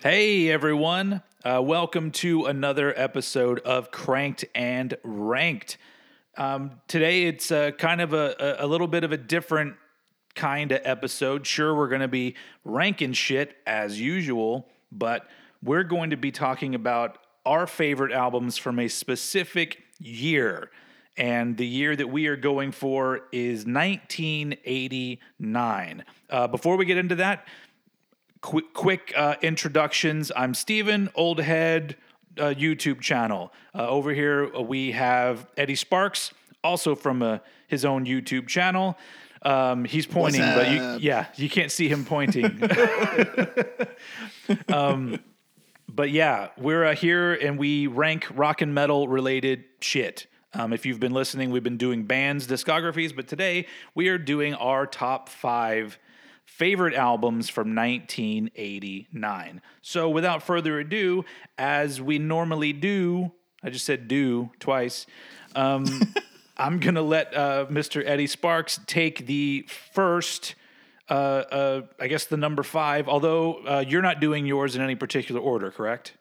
Hey everyone, uh, welcome to another episode of Cranked and Ranked. Um, today it's uh, kind of a, a little bit of a different kind of episode. Sure, we're going to be ranking shit as usual, but we're going to be talking about our favorite albums from a specific year. And the year that we are going for is 1989. Uh, before we get into that, quick, quick uh, introductions. I'm Steven, old head, uh, YouTube channel. Uh, over here, uh, we have Eddie Sparks, also from uh, his own YouTube channel. Um, he's pointing, but you, yeah, you can't see him pointing. um, but yeah, we're uh, here and we rank rock and metal related shit. Um, if you've been listening, we've been doing bands discographies, but today we are doing our top five favorite albums from 1989. So, without further ado, as we normally do, I just said do twice. Um, I'm gonna let uh, Mr. Eddie Sparks take the first. Uh, uh, I guess the number five. Although uh, you're not doing yours in any particular order, correct?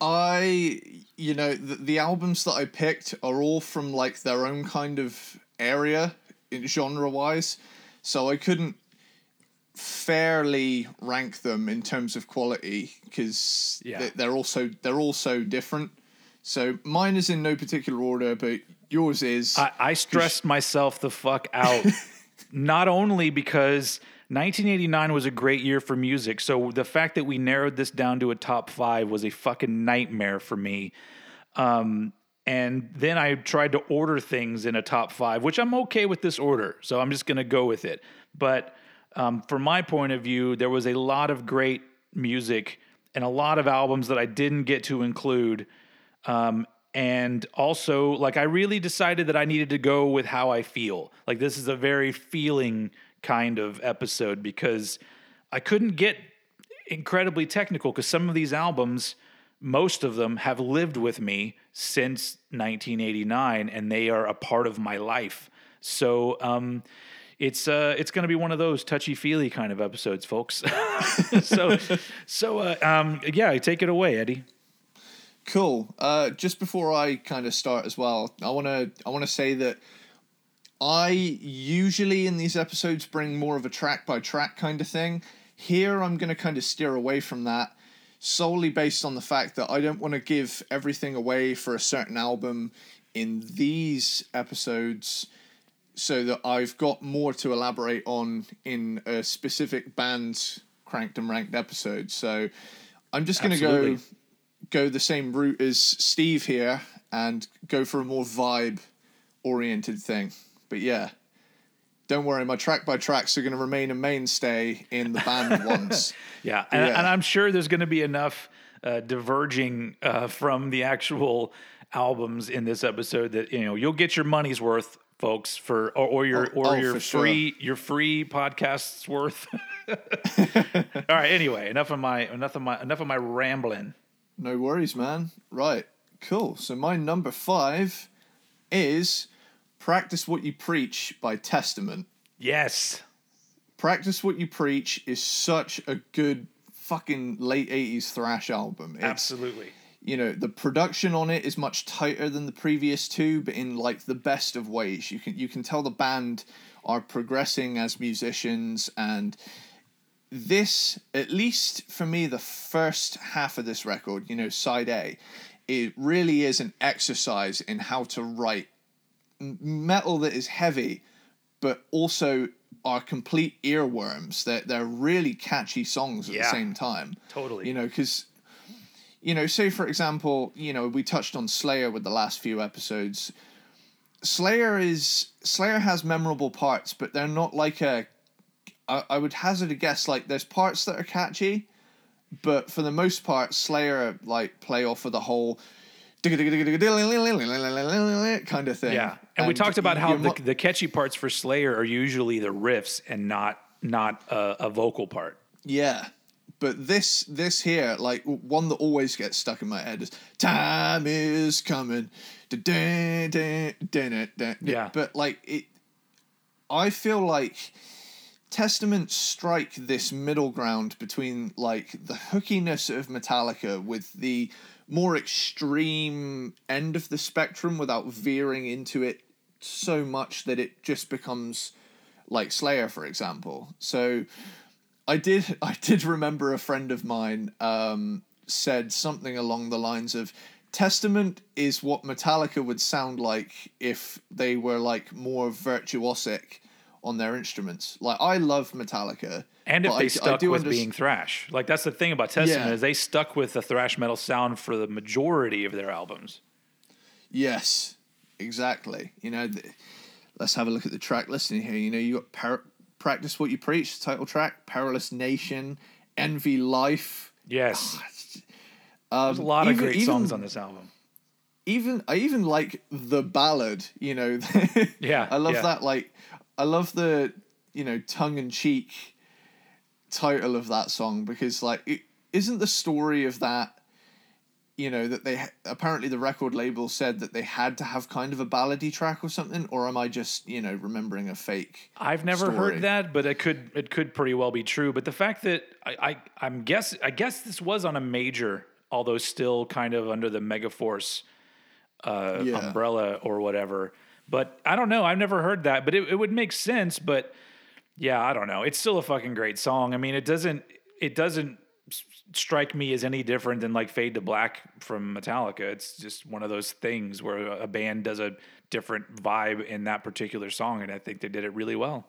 I, you know, the, the albums that I picked are all from like their own kind of area, genre wise. So I couldn't fairly rank them in terms of quality because Yeah. they're also they're all so different. So mine is in no particular order, but yours is. I, I stressed myself the fuck out, not only because 1989 was a great year for music. So the fact that we narrowed this down to a top five was a fucking nightmare for me. Um, and then I tried to order things in a top five, which I'm okay with this order. So I'm just going to go with it. But um, from my point of view, there was a lot of great music and a lot of albums that I didn't get to include. Um, and also, like, I really decided that I needed to go with how I feel. Like, this is a very feeling kind of episode because I couldn't get incredibly technical because some of these albums, most of them, have lived with me since 1989 and they are a part of my life. So, um, it's uh, it's going to be one of those touchy feely kind of episodes, folks. so, so uh, um, yeah, take it away, Eddie. Cool. Uh, just before I kind of start as well, I wanna I wanna say that I usually in these episodes bring more of a track by track kind of thing. Here I'm gonna kind of steer away from that solely based on the fact that I don't want to give everything away for a certain album in these episodes so that I've got more to elaborate on in a specific band's cranked and ranked episode. So I'm just gonna go Absolutely. Go the same route as Steve here and go for a more vibe oriented thing. But yeah. Don't worry, my track by tracks are going to remain a mainstay in the band ones. Yeah, and, Yeah. and I'm sure there's going to be enough uh, diverging uh, from the actual albums in this episode that you know you'll get your money's worth, folks, for or, or your Oh, or oh, your for sure. free your free podcasts worth. All right. Anyway, enough of my enough of my enough of my rambling. No worries, man. Right. Cool. So my number five is Practice What You Preach by Testament. Yes. Practice What You Preach is such a good fucking late 80s thrash album. It's, Absolutely. You know, the production on it is much tighter than the previous two, but in like the best of ways. You can you can tell the band are progressing as musicians and this at least for me the first half of this record, you know, side A, it really is an exercise in how to write metal that is heavy but also are complete earworms. They're, they're really catchy songs at Yeah. the same time. Totally. You know, because, you know, say for example, you know, we touched on Slayer with the last few episodes. Slayer is Slayer has memorable parts, but they're not like a. I, I would hazard a guess like there's parts that are catchy, but for the most part, Slayer like play off of the whole kind of thing. Yeah, and, we talked about how the, the catchy parts for Slayer are usually the riffs and not not a, a vocal part. Yeah. But this this here, like one that always gets stuck in my head is "Time is coming." Yeah. But like it, I feel like Testament strike this middle ground between like the hookiness of Metallica with the more extreme end of the spectrum without veering into it so much that it just becomes like Slayer, for example. So I did I did remember a friend of mine um, said something along the lines of Testament is what Metallica would sound like if they were like more virtuosic on their instruments. Like I love Metallica. And if they I- I stuck do with underst- being thrash, like that's the thing about Testament Yeah. is they stuck with the thrash metal sound for the majority of their albums. Yes, exactly. You know, th- let's have a look at the track listing here. You know, you got par- Practice What You Preach, title track, Perilous Nation, Envy Life. Yes, Um, there's a lot of great even- songs on this album. Even I even like the ballad. You know, Yeah, I love yeah. that. Like, I love the you know tongue in cheek title of that song because like it isn't the story of that you know that they apparently the record label said that they had to have kind of a ballady track or something or am i just you know remembering a fake I've never story. heard that, but it could it could pretty well be true. But the fact that I, I I'm guess I guess this was on a major, although still kind of under the Megaforce uh, Yeah. umbrella or whatever. But I don't know. I've never heard that, but it, it would make sense. But yeah, I don't know. It's still a fucking great song. I mean, it doesn't it doesn't strike me as any different than like Fade to Black from Metallica. It's just one of those things where a band does a different vibe in that particular song, and I think they did it really well.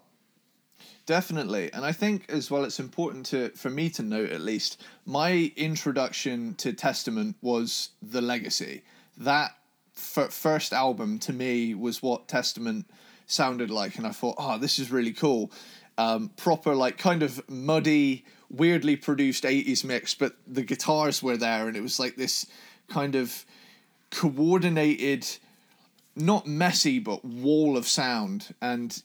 Definitely, and I think as well, it's important to for me to note at least my introduction to Testament was the Legacy. That f- first album to me was what Testament sounded like, and I thought, oh, this is really cool. Um, proper, like, kind of muddy, weirdly produced '80s mix, but the guitars were there, and it was like this kind of coordinated, not messy, but wall of sound, and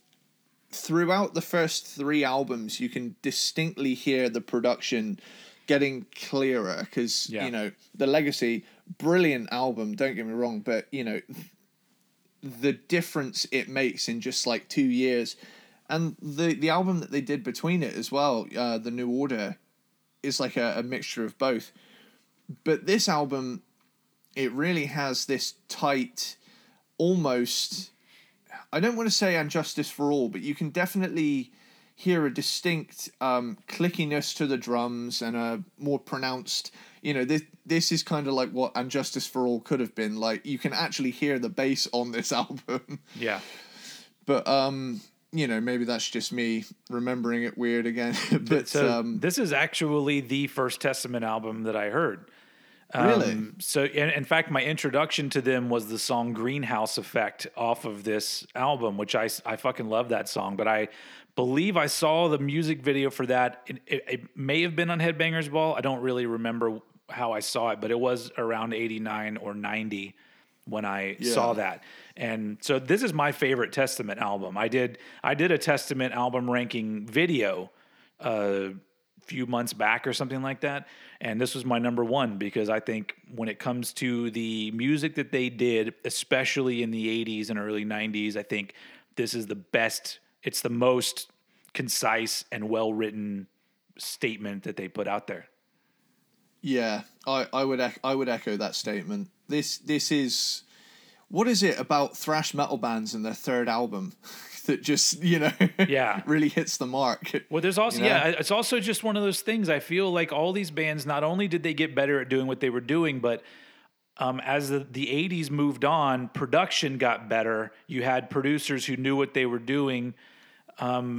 throughout the first three albums, you can distinctly hear the production getting clearer because Yeah. you know the Legacy, brilliant album. Don't get me wrong, but you know the difference it makes in just like two years, and the the album that they did between it as well, uh, the New Order, is like a, a mixture of both. But this album, it really has this tight, almost I don't want to say and justice for all, but you can definitely hear a distinct um, clickiness to the drums and a more pronounced. You know, this this is kind of like what and justice for all could have been. Like you can actually hear the bass on this album, Yeah. but um, you know, maybe that's just me remembering it weird again. but So um, this is actually the first Testament album that I heard. Really? Um, so, in, in fact, my introduction to them was the song "Greenhouse Effect" off of this album, which I I fucking love that song. But I believe I saw the music video for that. It, it, it may have been on Headbangers Ball. I don't really remember how I saw it, but it was around '89 or '90 when I saw that. And so this is my favorite Testament album. I did I did a Testament album ranking video a few months back or something like that. And this was my number one because I think when it comes to the music that they did, especially in the 80s and early 90s, I think this is the best, it's the most concise and well written statement that they put out there. Yeah, I, I would I would echo that statement. This this is what is it about thrash metal bands and their third album that just you know Yeah. really hits the mark. Well, there's also You know? yeah, it's also just one of those things. I feel like all these bands not only did they get better at doing what they were doing, but um, as the, the 80s moved on, production got better. You had producers who knew what they were doing.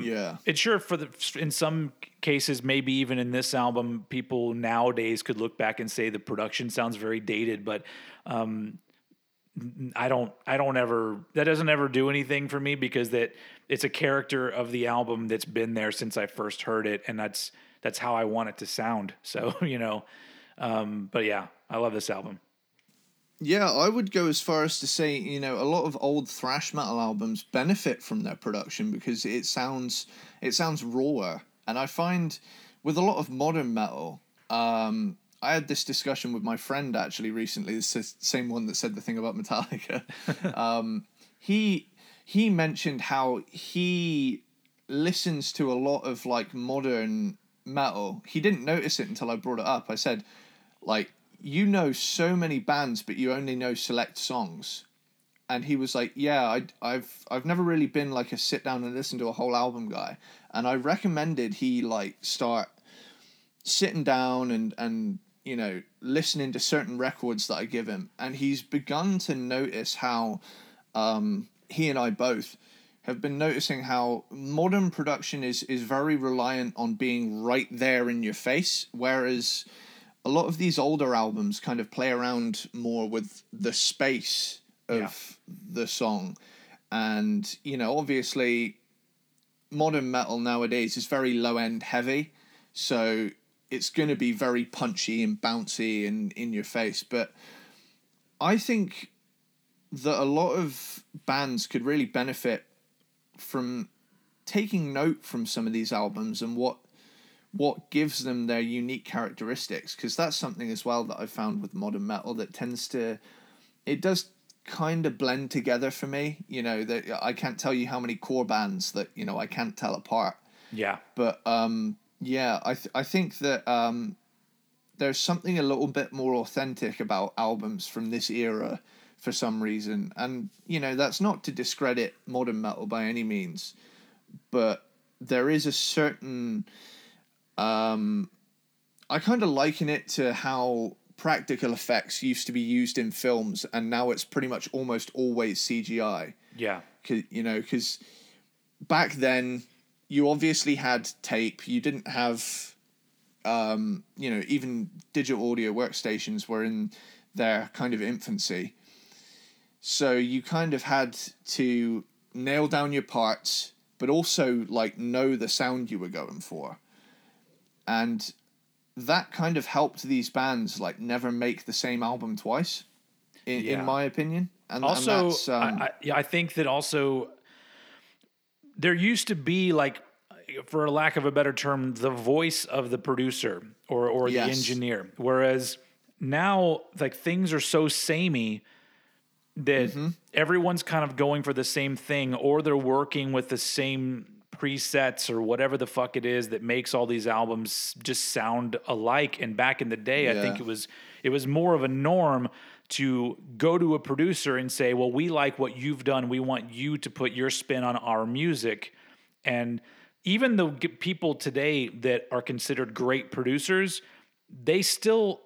Yeah, It's sure for the in some cases, maybe even in this album, people nowadays could look back and say the production sounds very dated, but um, I don't I don't ever that doesn't ever do anything for me because that it's a character of the album that's been there since I first heard it, and that's that's how I want it to sound. So you know, um, but yeah, I love this album. Yeah, I would go as far as to say, you know, a lot of old thrash metal albums benefit from their production because it sounds it sounds rawer. And I find with a lot of modern metal, um, I had this discussion with my friend actually recently. The same one that said the thing about Metallica. um, he he mentioned how he listens to a lot of like modern metal. He didn't notice it until I brought it up. I said, like, you know so many bands, but you only know select songs. And he was like, "Yeah, I, I've I've never really been like a sit down and listen to a whole album guy." And I recommended he like start sitting down and and you know listening to certain records that I give him, and he's begun to notice how um, he and I both have been noticing how modern production is is very reliant on being right there in your face, whereas a lot of these older albums kind of play around more with the space of Yeah. the song, and you know obviously modern metal nowadays is very low end heavy, so it's going to be very punchy and bouncy and in your face. But I think that a lot of bands could really benefit from taking note from some of these albums and what what gives them their unique characteristics because that's something as well that I've found with modern metal that tends to it does kind of blend together for me you know that I can't tell you how many core bands that you know I can't tell apart Yeah. but um, yeah, I th- I think that um, there's something a little bit more authentic about albums from this era for some reason, and you know that's not to discredit modern metal by any means, but there is a certain um, I kind of liken it to how practical effects used to be used in films, and now it's pretty much almost always CGI. Yeah. 'Cause- you know, because back then you obviously had tape. You didn't have, um, you know, even digital audio workstations were in their kind of infancy. So you kind of had to nail down your parts, but also like know the sound you were going for, and that kind of helped these bands like never make the same album twice, in, Yeah. in my opinion. And, and also that's, um, I, I, yeah, I think that also there used to be like for a lack of a better term the voice of the producer or or the engineer whereas now like things are so samey that Mm-hmm. everyone's kind of going for the same thing or they're working with the same presets or whatever the fuck it is that makes all these albums just sound alike. And back in the day i think it was it was more of a norm to go to a producer and say well we like what you've done. We want you to put your spin on our music. And even the people today that are considered great producers they still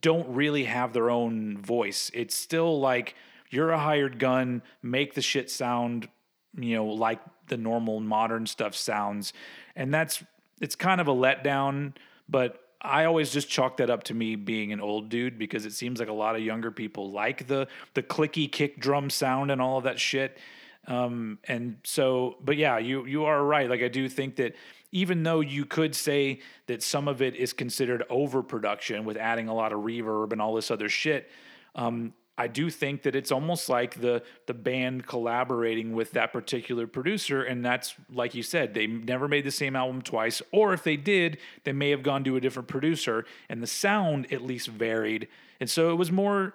don't really have their own voice. It's still like you're a hired gun, make the shit sound, you know, like the normal modern stuff sounds. And that's it's kind of a letdown, but I always just chalk that up to me being an old dude because it seems like a lot of younger people like the the clicky kick drum sound and all of that shit. Um, and so, but yeah, you you are right. Like I do think that even though you could say that some of it is considered overproduction with adding a lot of reverb and all this other shit, um, I do think that it's almost like the the band collaborating with that particular producer, and that's like you said, they never made the same album twice, or if they did, they may have gone to a different producer, and the sound at least varied, and so it was more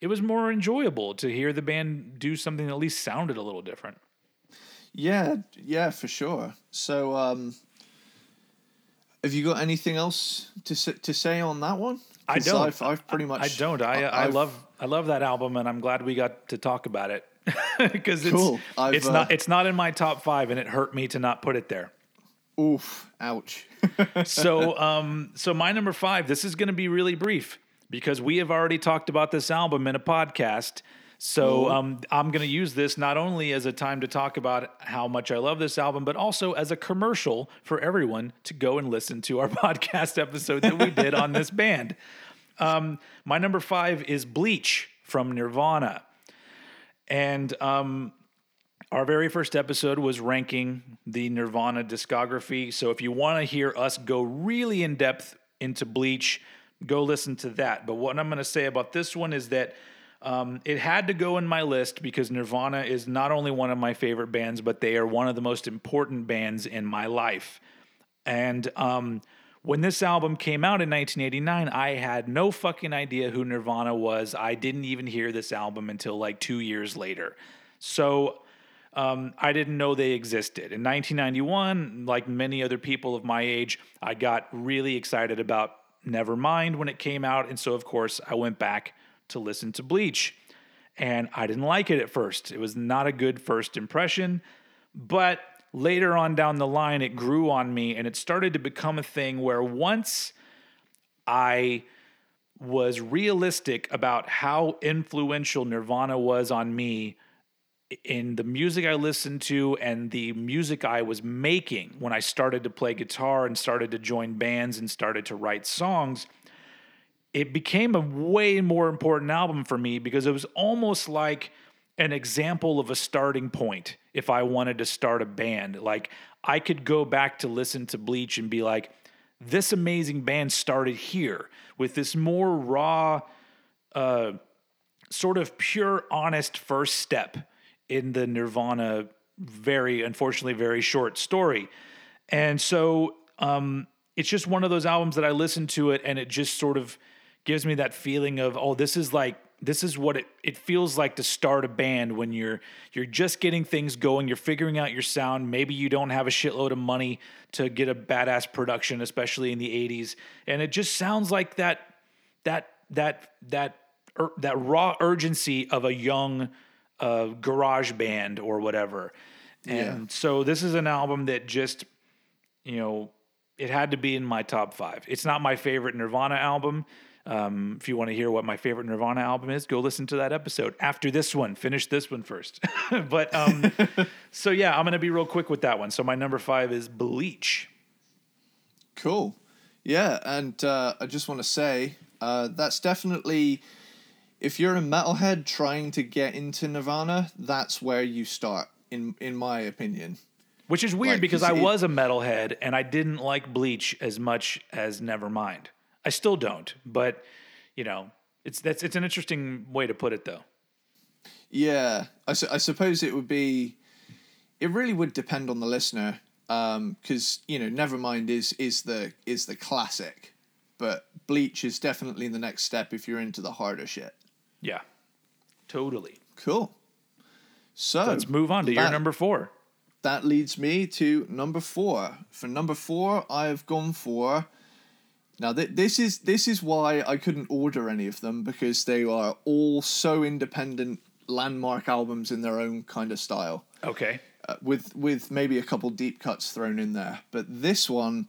it was more enjoyable to hear the band do something that at least sounded a little different. Yeah, yeah, for sure. So, um, have you got anything else to to say on that one? I don't. I've, I've pretty much. I don't. I I I've- love I love that album, and I'm glad we got to talk about it because it's Cool. It's uh, not it's not in my top five, and it hurt me to not put it there. Oof! Ouch. So um so my number five. This is going to be really brief because we have already talked about this album in a podcast. So um, I'm going to use this not only as a time to talk about how much I love this album, but also as a commercial for everyone to go and listen to our podcast episode that we did on this band. Um, my number five is Bleach from Nirvana. And um, our very first episode was ranking the Nirvana discography. So if you want to hear us go really in depth into Bleach, go listen to that. But what I'm going to say about this one is that Um, it had to go in my list because Nirvana is not only one of my favorite bands, but they are one of the most important bands in my life. And um, when this album came out in 1989, I had no fucking idea who Nirvana was. I didn't even hear this album until like two years later. So um, I didn't know they existed. In 1991, like many other people of my age, I got really excited about Nevermind when it came out. And so, of course, I went back to listen to Bleach. And I didn't like it at first. It was not a good first impression. But later on down the line, it grew on me and it started to become a thing where once I was realistic about how influential Nirvana was on me in the music I listened to and the music I was making when I started to play guitar and started to join bands and started to write songs, it became a way more important album for me because it was almost like an example of a starting point if I wanted to start a band. Like I could go back to listen to Bleach and be like, this amazing band started here with this more raw, uh, sort of pure, honest first step in the Nirvana very unfortunately very short story. And so um, it's just one of those albums that I listen to it and it just sort of gives me that feeling of oh this is like this is what it it feels like to start a band when you're you're just getting things going, you're figuring out your sound, maybe you don't have a shitload of money to get a badass production especially in the 80s and it just sounds like that that that that er, that raw urgency of a young uh, garage band or whatever. And yeah. so this is an album that just, you know, it had to be in my top five. It's not my favorite Nirvana album. Um, if you want to hear what my favorite Nirvana album is, go listen to that episode after this one. Finish this one first. but um, so yeah, I'm going to be real quick with that one. So my number five is Bleach. Cool. Yeah, and uh, I just want to say uh, that's definitely if you're a metalhead trying to get into Nirvana, that's where you start, in in my opinion. Which is weird like, because I it, was a metalhead and I didn't like Bleach as much as Nevermind. I still don't, but you know, it's that's it's an interesting way to put it, though. Yeah, I, su- I suppose it would be. It really would depend on the listener, because um, you know, Nevermind is is the is the classic, but Bleach is definitely the next step if you're into the harder shit. Yeah, totally. Cool. So let's move on to that, your number four. That leads me to number four. For number four, I've gone for. Now th- this is this is why I couldn't order any of them because they are all so independent landmark albums in their own kind of style. Okay. Uh, with with maybe a couple deep cuts thrown in there, but this one,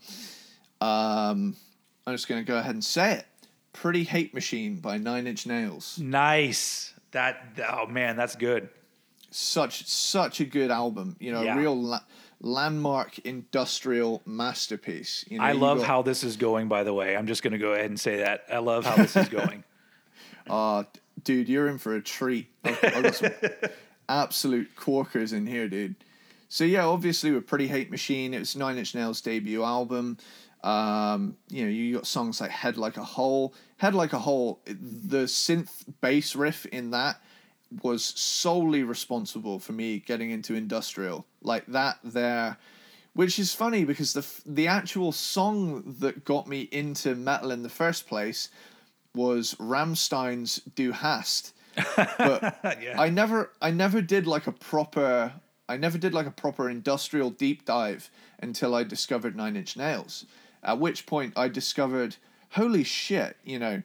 um, I'm just going to go ahead and say it. Pretty Hate Machine by Nine Inch Nails. Nice. That oh man, that's good. Such such a good album. You know, yeah. real la- landmark industrial masterpiece. You know, I love got... how this is going. By the way, I'm just going to go ahead and say that I love how this is going. uh dude, you're in for a treat. I've, I've got some absolute corkers in here, dude. So yeah, obviously with Pretty Hate Machine, it was Nine Inch Nails' debut album. Um, you know, you got songs like Head Like a Hole. Head Like a Hole, the synth bass riff in that was solely responsible for me getting into industrial. Like that there which is funny because the the actual song that got me into metal in the first place was Rammstein's Du Hast. But yeah. I never I never did like a proper I never did like a proper industrial deep dive until I discovered Nine Inch Nails. At which point I discovered, holy shit, you know,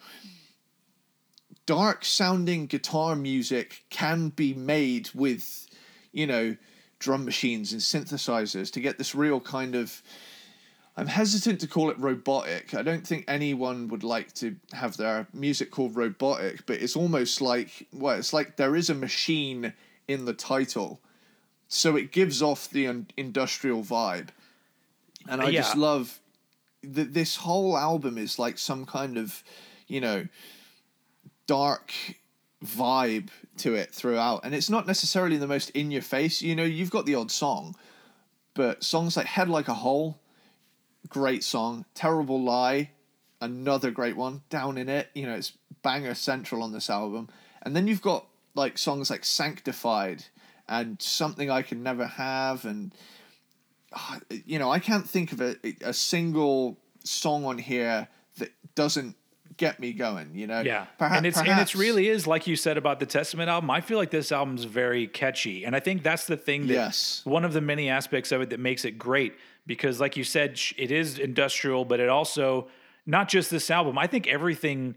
dark sounding guitar music can be made with, you know, drum machines and synthesizers to get this real kind of. I'm hesitant to call it robotic. I don't think anyone would like to have their music called robotic, but it's almost like well, it's like there is a machine in the title, so it gives off the industrial vibe, and I yeah. just love that this whole album is like some kind of, you know, dark vibe to it throughout. And it's not necessarily the most in your face. You know, you've got the odd song, but songs like Head Like a Hole, great song. Terrible Lie, another great one. Down in It, you know, it's banger central on this album. And then you've got like songs like Sanctified and Something I Can Never Have and ah, you know, I can't think of a a single song on here that doesn't get me going, you know. Yeah, Perha- and it's and perhaps- it's really is like you said about the Testament album. I feel like this album's very catchy, and I think that's the thing that Yes. one of the many aspects of it that makes it great because, like you said, it is industrial, but it also not just this album. I think everything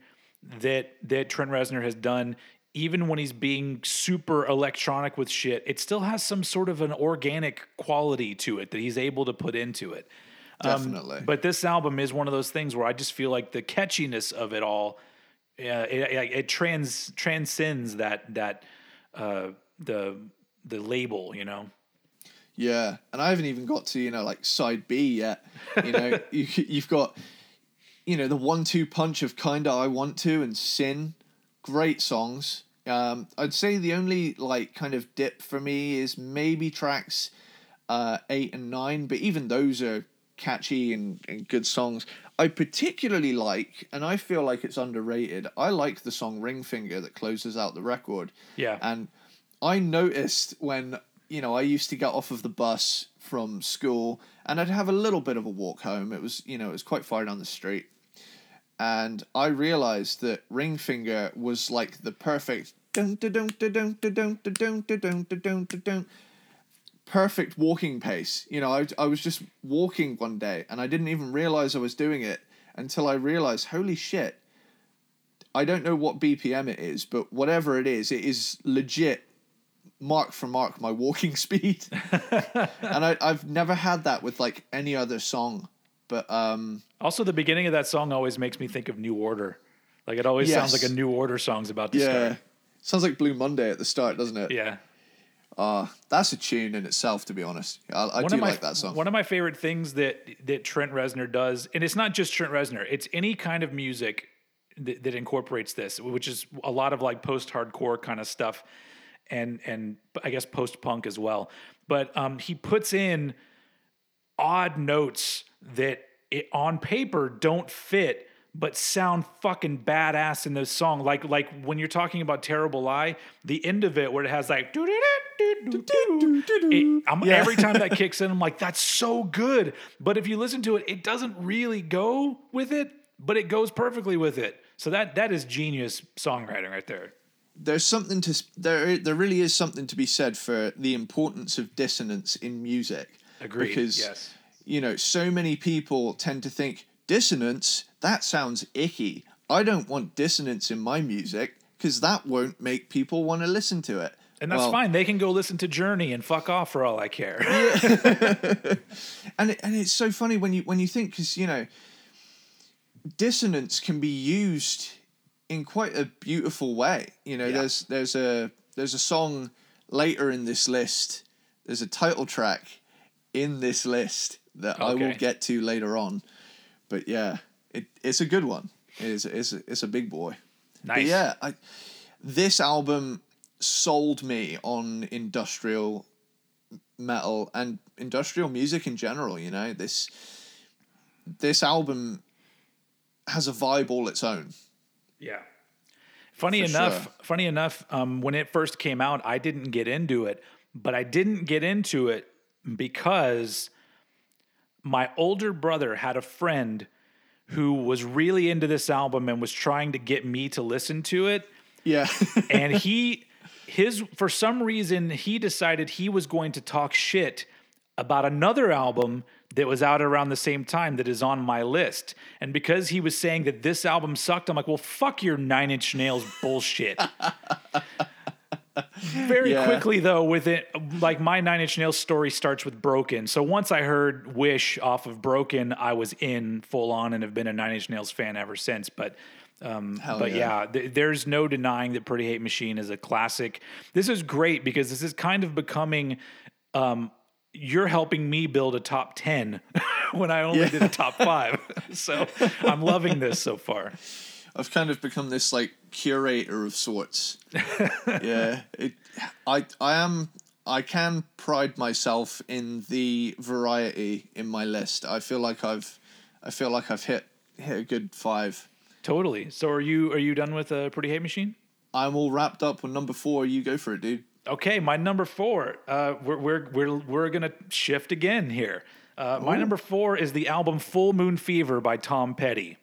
that that Trent Reznor has done. Even when he's being super electronic with shit, it still has some sort of an organic quality to it that he's able to put into it. Um, definitely. But this album is one of those things where I just feel like the catchiness of it all, uh, it, it, it trans transcends that that uh, the the label, you know. Yeah, and I haven't even got to you know like side B yet. You know, you you've got you know the one-two punch of "Kinda I Want to" and "Sin," great songs. Um, I'd say the only like kind of dip for me is maybe tracks uh, eight and nine, but even those are catchy and, and good songs. I particularly like, and I feel like it's underrated. I like the song "Ring Finger" that closes out the record. Yeah. And I noticed when, you know, I used to get off of the bus from school and I'd have a little bit of a walk home. It was, you know, it was quite far down the street. And I realized that Ring Finger was like the perfect dun dun dun dun dun dun dun dun dun dun dun dun dun dun perfect walking pace. You know, I, I was just walking one day and I didn't even realize I was doing it until I realized, holy shit, I don't know what BPM it is, but whatever it is, it is legit mark for mark my walking speed. and I, I've never had that with like any other song. But um, Also, the beginning of that song always makes me think of New Order. Like it always sounds like a New Order song's about to yeah, start. sounds like Blue Monday at the start, doesn't it? Yeah. Uh, that's a tune in itself, to be honest. I, I do my, like that song. One of my favorite things that that Trent Reznor does, and it's not just Trent Reznor, it's any kind of music that, that incorporates this, which is a lot of like post-hardcore kind of stuff, and and I guess post-punk as well. But um, he puts in odd notes that it, on paper don't fit but sound fucking badass in this song like like when you're talking about terrible lie the end of it where it has like it, I'm, Yeah. every time that kicks in i'm like that's so good. But if you listen to it it doesn't really go with it but it goes perfectly with it. So that that is genius songwriting right there. There's something to there there really is something to be said for the importance of dissonance in music. Agreed, because yes. you know so many people tend to think dissonance that sounds icky. I don't want dissonance in my music because that won't make people want to listen to it. And that's Well, fine. They can go listen to journey and fuck off for all i care. And it, and it's so funny when you when you think because you know dissonance can be used in quite a beautiful way. You know Yeah. there's there's a there's a song later in this list. There's a title track in this list that I will get to later on. But yeah it it's a good one. It's it's it's a big boy. Nice. but yeah I this album sold me on industrial metal and industrial music in general you know? This this album has a vibe all its own. Yeah. Funny For enough, sure. funny enough, um, when it first came out, I didn't get into it, but I didn't get into it because my older brother had a friend who was really into this album and was trying to get me to listen to it. yeah And he, his, for some reason, he decided he was going to talk shit about another album that was out around the same time that is on my list. And because he was saying that this album sucked, I'm like, well, fuck your Nine Inch Nails bullshit. Very Yeah. quickly, though, with it, like my Nine Inch Nails story starts with Broken. So once I heard Wish off of Broken, I was in full on and have been a Nine Inch Nails fan ever since. But um, but yeah. yeah, th- there's no denying that Pretty Hate Machine is a classic. This is great because this is kind of becoming. Um, you're helping me build a top 10 when I only did a top five. so I'm loving this so far. I've kind of become this like curator of sorts. yeah, it, I I am I can pride myself in the variety in my list. I feel like I've I feel like I've hit hit a good five. Totally. So are you are you done with a Pretty Hate Machine? I'm all wrapped up on number four. You go for it, dude. Okay, my number four. Uh, we're we're we're we're gonna shift again here. Uh, my number four is the album "Full Moon Fever" by Tom Petty,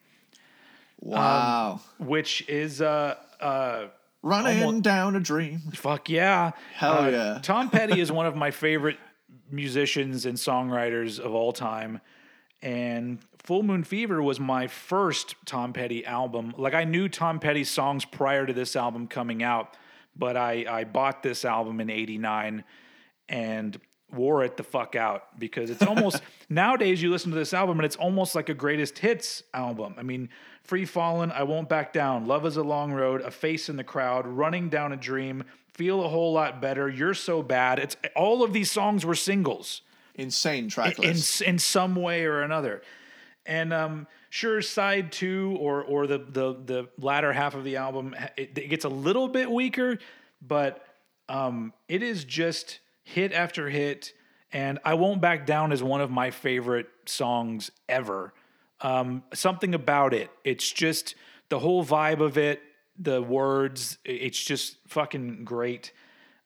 Wow. which is uh uh Running almost- down a dream. fuck yeah, Hell Uh, yeah. Tom Petty is one of my favorite musicians and songwriters of all time, and Full Moon Fever was my first Tom Petty album. Like I knew Tom Petty's songs prior to this album coming out, but I I bought this album in '89 and wore it the fuck out because it's almost nowadays you listen to this album and it's almost like a greatest hits album. I mean, Free Fallin', I Won't Back Down, Love is a Long Road, A Face in the Crowd, Running Down a Dream, Feel a Whole Lot Better, You're So Bad. It's all of these songs were singles Insane track in list. in some way or another. And um, sure, side two or or the the the latter half of the album, it, it gets a little bit weaker, but um, it is just hit after hit. And I won't back down is one of my favorite songs ever. Um, something about it, it's just the whole vibe of it, the words, it's just fucking great.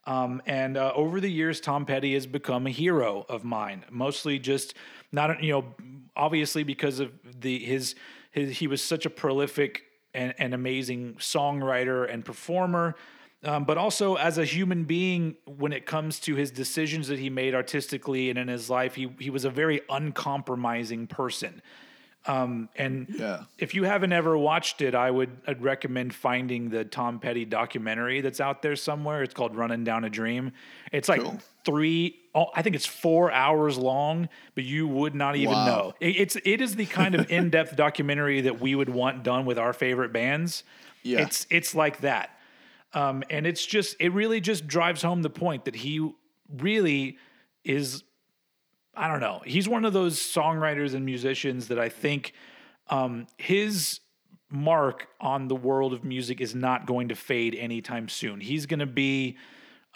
Um, and uh, over the years, Tom Petty has become a hero of mine. Mostly just not you know, obviously because of the his his he was such a prolific and, and amazing songwriter and performer. Um, but also as a human being, when it comes to his decisions that he made artistically and in his life, he he was a very uncompromising person. Um, and Yeah. if you haven't ever watched it, I would I'd recommend finding the Tom Petty documentary that's out there somewhere. It's called Running Down a Dream. It's like Cool. three, oh, I think it's four hours long, but you would not even Wow. know. It, it's it is the kind of in depth documentary that we would want done with our favorite bands. Yeah. It's it's like that. Um, and it's just it really just drives home the point that he really is I don't know. He's one of those songwriters and musicians that I think um, his mark on the world of music is not going to fade anytime soon. He's going to be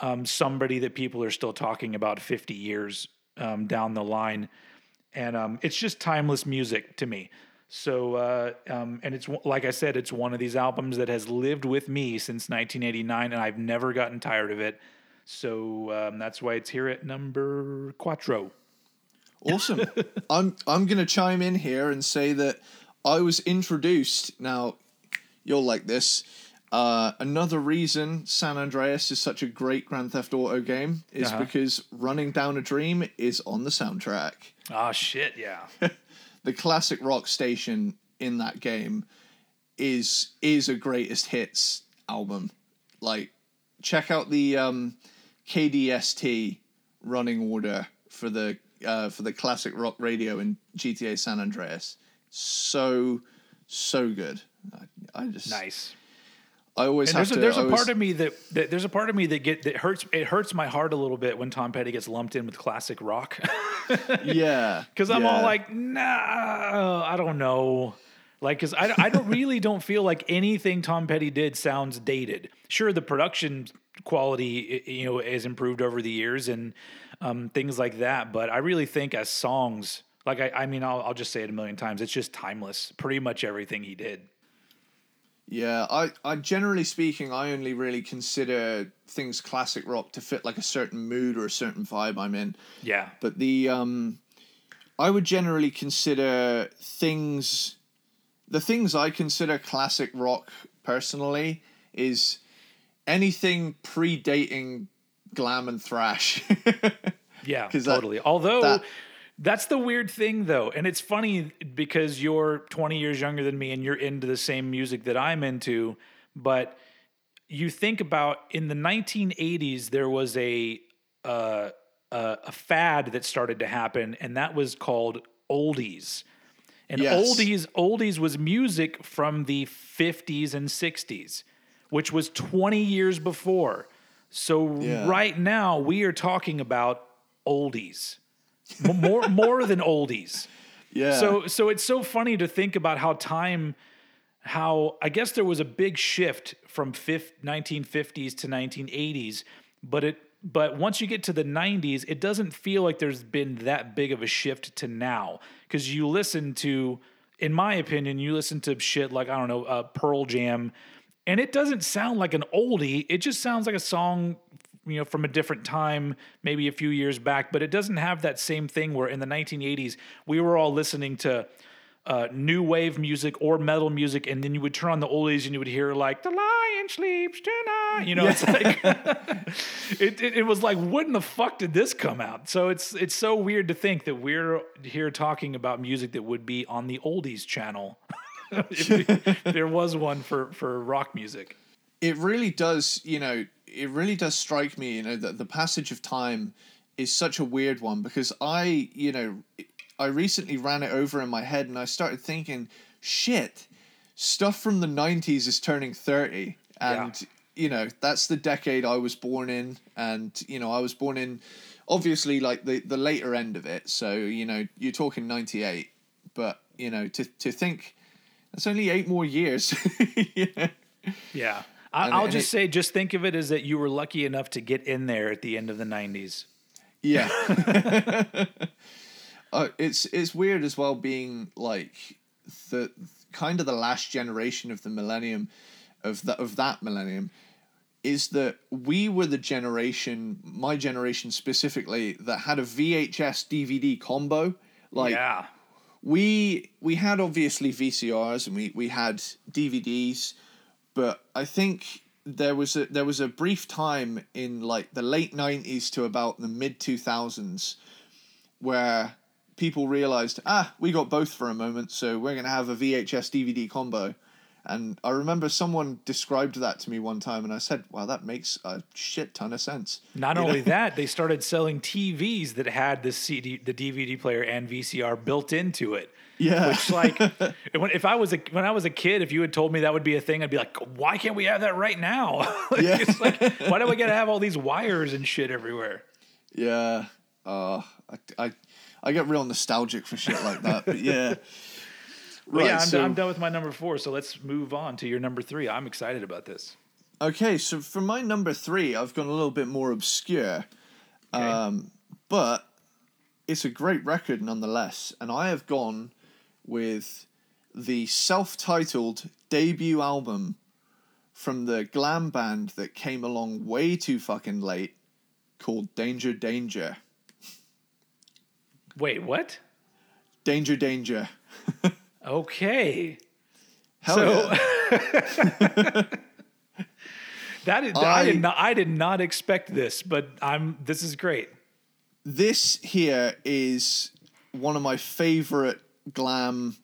um, somebody that people are still talking about 50 years um, down the line. And um, it's just timeless music to me. So, uh, um, and it's like I said, it's one of these albums that has lived with me since 1989, and I've never gotten tired of it. So um, that's why it's here at number quattro. Awesome. I'm I'm gonna chime in here and say that I was introduced. Now, you'll like this. Uh, another reason San Andreas is such a great Grand Theft Auto game is Uh-huh. because Running Down a Dream is on the soundtrack. Oh shit, yeah. The classic rock station in that game is is a greatest hits album. Like, check out the um, KDST running order for the uh, for the classic rock radio in GTA San Andreas. So so good. I, I just nice. I always And have there's a, to. there's I a always- part of me that, that there's a part of me that get that hurts it hurts my heart a little bit when Tom Petty gets lumped in with classic rock. yeah Because I'm yeah. all like, nah, I don't know. Like, because I, I don't really don't feel like anything Tom Petty did sounds dated. Sure, the production quality, you know, has improved over the years and um, things like that. But I really think as songs, like, I, I mean, I'll, I'll just say it a million times. It's just timeless. Pretty much everything he did. Yeah, I, I generally speaking, I only really consider things classic rock to fit like a certain mood or a certain vibe I'm in. Yeah. But the um, I would generally consider things, the things I consider classic rock personally is anything predating glam and thrash. Yeah, 'Cause that- totally. Although that- that's the weird thing though. And it's funny because you're 20 years younger than me and you're into the same music that I'm into, but you think about in the 1980s there was a uh, a, a fad that started to happen and that was called oldies. And Yes. oldies oldies was music from the 50s and 60s, which was 20 years before. So Yeah. right now we are talking about oldies. More more than oldies. yeah. So so it's so funny to think about how time how I guess there was a big shift from fif- 1950s to 1980s, but it but once you get to the 90s, it doesn't feel like there's been that big of a shift to now because you listen to in my opinion, you listen to shit like I don't know, uh, Pearl Jam and it doesn't sound like an oldie. It just sounds like a song, you know, from a different time, maybe a few years back. But it doesn't have that same thing where in the 1980s we were all listening to uh, new wave music or metal music, and then you would turn on the oldies and you would hear like "The Lion Sleeps Tonight." You know, it's like it, it. It was like, when the fuck did this come out? So it's it's so weird to think that we're here talking about music that would be on the oldies channel. there was one for for rock music. It really does, you know, it really does strike me, you know, that the passage of time is such a weird one because I, you know, I recently ran it over in my head and I started thinking, shit, stuff from the 90s is turning 30 and yeah. you know, that's the decade I was born in and you know, I was born in obviously like the the later end of it. So, you know, you're talking 98, but you know, to to think that's only eight more years. yeah. yeah. I, will just it, say, just think of it as that you were lucky enough to get in there at the end of the '90s. Yeah. uh, it's it's weird as well being like the kind of the last generation of the millennium, of that of that millennium, is that we were the generation, my generation specifically, that had a VHS DVD combo. Like, yeah we we had obviously VCRs and we, we had DVDs, but I think there was a there was a brief time in like the late nineties to about the mid two thousands where people realized ah we got both for a moment so we're gonna have a VHS DVD combo and I remember someone described that to me one time, and I said, "Wow, that makes a shit ton of sense." Not you only know? that, they started selling TVs that had the CD, the DVD player, and VCR built into it. Yeah. Which, like, if I was a when I was a kid, if you had told me that would be a thing, I'd be like, "Why can't we have that right now?" like, yeah. It's like, why do we got to have all these wires and shit everywhere? Yeah. Uh, I, I I get real nostalgic for shit like that, but yeah. Right, yeah, I'm, so, I'm done with my number four. So let's move on to your number three. I'm excited about this. Okay, so for my number three, I've gone a little bit more obscure, okay. um, but it's a great record nonetheless. And I have gone with the self-titled debut album from the glam band that came along way too fucking late, called Danger Danger. Wait, what? Danger Danger. Okay. Hell so, yeah. that is, I, I, did not I did not expect this, but I'm this is great. This here is one of my favorite glam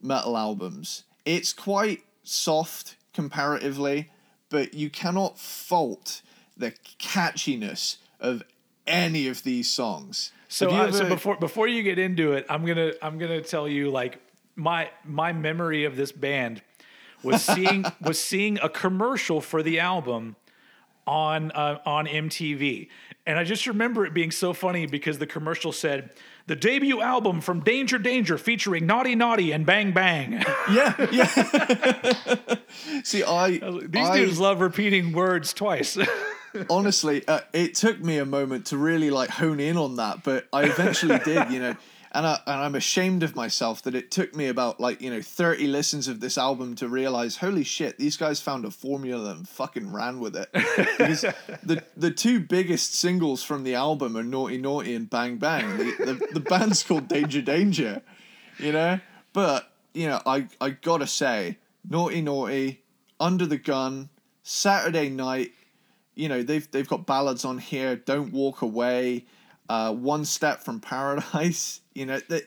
metal albums. It's quite soft comparatively, but you cannot fault the catchiness of any of these songs. So, uh, ever... so before before you get into it, I'm gonna I'm gonna tell you like my my memory of this band was seeing was seeing a commercial for the album on uh, on MTV, and I just remember it being so funny because the commercial said the debut album from Danger Danger featuring Naughty Naughty and Bang Bang. Yeah, yeah. See, I these I, dudes love repeating words twice. honestly, uh, it took me a moment to really like hone in on that, but I eventually did. You know and I and I'm ashamed of myself that it took me about like you know 30 listens of this album to realize holy shit these guys found a formula and fucking ran with it. Because the the two biggest singles from the album are Naughty Naughty and Bang Bang. The, the, the band's called Danger Danger you know? But you know I I gotta say Naughty Naughty Under the Gun Saturday Night you know they've they've got ballads on here Don't Walk Away uh, One Step from Paradise. You know that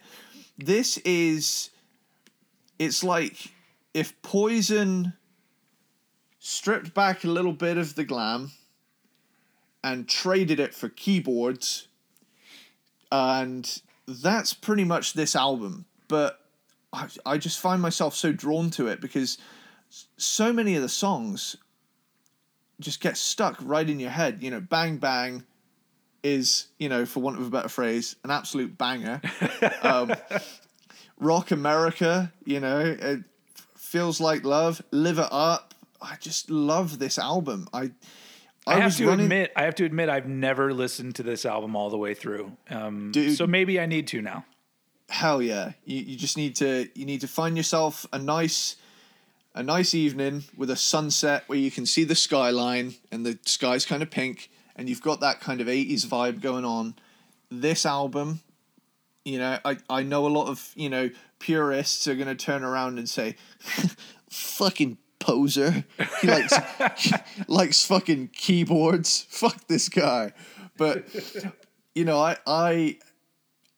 this is. It's like if Poison stripped back a little bit of the glam and traded it for keyboards, and that's pretty much this album. But I, I just find myself so drawn to it because so many of the songs just get stuck right in your head. You know, bang bang, is, you know, for want of a better phrase, an absolute banger. um, Rock America, you know, it feels like love. Live it up. I just love this album. I. I, I have to running... admit, I have to admit, I've never listened to this album all the way through. Um, Dude, so maybe I need to now. Hell yeah! You, you just need to you need to find yourself a nice a nice evening with a sunset where you can see the skyline and the sky's kind of pink and you've got that kind of 80s vibe going on. This album, you know, I, I know a lot of, you know, purists are going to turn around and say, fucking poser. He likes, likes fucking keyboards. Fuck this guy. But, you know, I, I,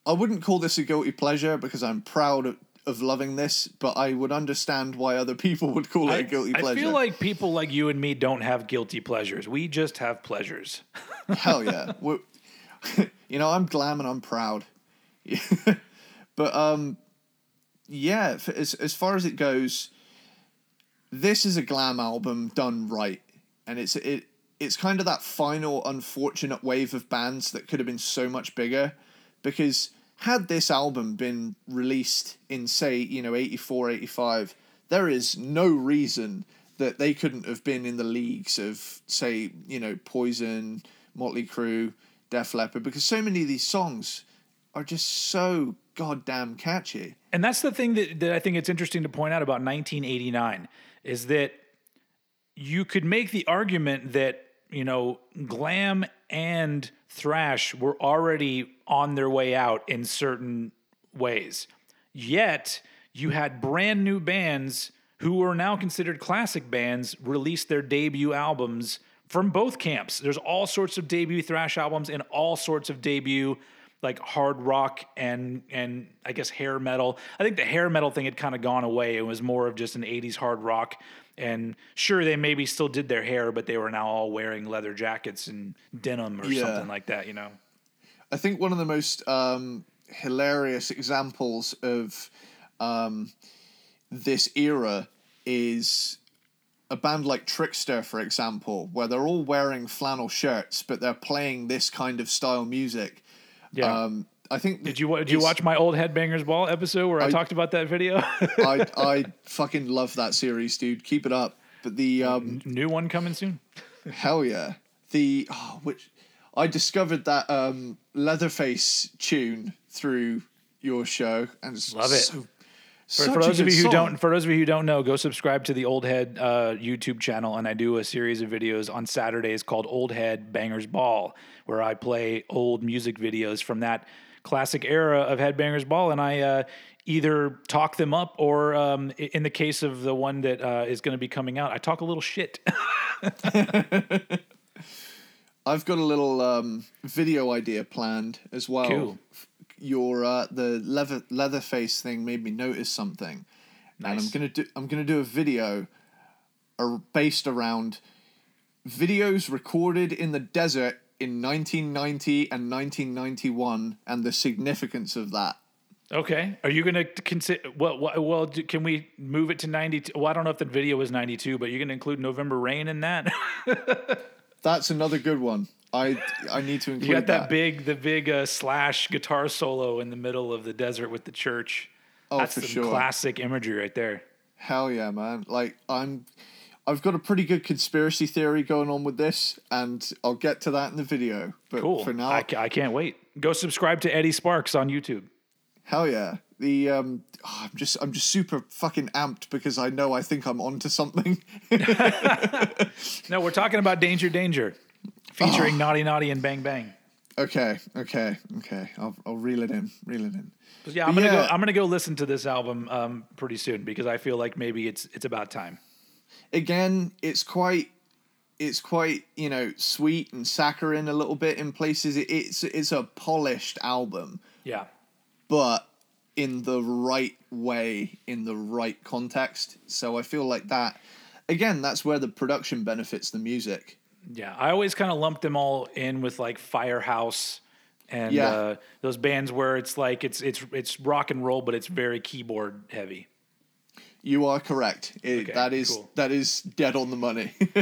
I wouldn't call this a guilty pleasure because I'm proud of, loving this, but I would understand why other people would call it I, a guilty pleasure. I feel like people like you and me don't have guilty pleasures. We just have pleasures. Hell yeah. We're, you know, I'm glam and I'm proud. but um yeah, as as far as it goes, this is a glam album done right. And it's it it's kind of that final unfortunate wave of bands that could have been so much bigger because had this album been released in say, you know, 84, 85, there is no reason that they couldn't have been in the leagues of say, you know, Poison, Motley Crue, Def Leppard because so many of these songs are just so goddamn catchy. And that's the thing that, that I think it's interesting to point out about 1989 is that you could make the argument that, you know, glam and thrash were already on their way out in certain ways. Yet you had brand new bands who are now considered classic bands release their debut albums from both camps. There's all sorts of debut thrash albums and all sorts of debut like hard rock and and I guess hair metal. I think the hair metal thing had kind of gone away. It was more of just an 80s hard rock. And sure, they maybe still did their hair, but they were now all wearing leather jackets and denim or Yeah. something like that, you know? I think one of the most um, hilarious examples of um, this era is a band like Trixter, for example, where they're all wearing flannel shirts, but they're playing this kind of style music. Yeah. Um, I think. did you did you watch my old Headbangers Ball episode where I, I- talked about that video? I I fucking love that series, dude. Keep it up. But the um, New one coming soon. Hell yeah. The oh, which I discovered that um Leatherface tune through your show and it's Love it. So, For, for those of you who song. don't, for those of you who don't know, go subscribe to the Old Head uh, YouTube channel, and I do a series of videos on Saturdays called Old Head Bangers Ball, where I play old music videos from that classic era of Headbangers Ball, and I uh, either talk them up or, um, in the case of the one that uh, is going to be coming out, I talk a little shit. I've got a little um video idea planned as well. Cool. Your uh the leather Leatherface thing made me notice something. And I'm gonna do I'm gonna do a video ar- based around videos recorded in the desert in 1990 and 1991 and the significance of that. okay, are you going to consider? Well, well, well do, can we move it to 92? Well, I don't know if the video was ninety two, but you're going to include November Rain in that. That's another good one. I I need to include that. You got that, that. big, the big uh, slash guitar solo in the middle of the desert with the church. Oh, That's for some sure. classic imagery right there. Hell yeah, man! Like I'm, I've got a pretty good conspiracy theory going on with this, and I'll get to that in the video. But Cool. for now, I, I can't wait. Go subscribe to Eddie Sparks on YouTube. hell yeah! The um, oh, I'm just I'm just super fucking amped because I know I think I'm onto something. No, we're talking about Danger Danger, featuring Oh. Naughty Naughty and Bang Bang. okay, okay, okay. I'll I'll reel it in, reel it in. Yeah, I'm gonna go. I'm gonna go listen to this album um, pretty soon because I feel like maybe it's it's about time. Again, it's quite. It's quite you know sweet and saccharine a little bit in places. It, it's it's a polished album. Yeah. but in the right way, in the right context. So I feel like that, again, that's where the production benefits the music. Yeah, I always kind of lump them all in with like Firehouse and Yeah. uh, those bands where it's like it's it's it's rock and roll, but it's very keyboard heavy. You are correct. It, Okay, that is cool. that is dead on the money.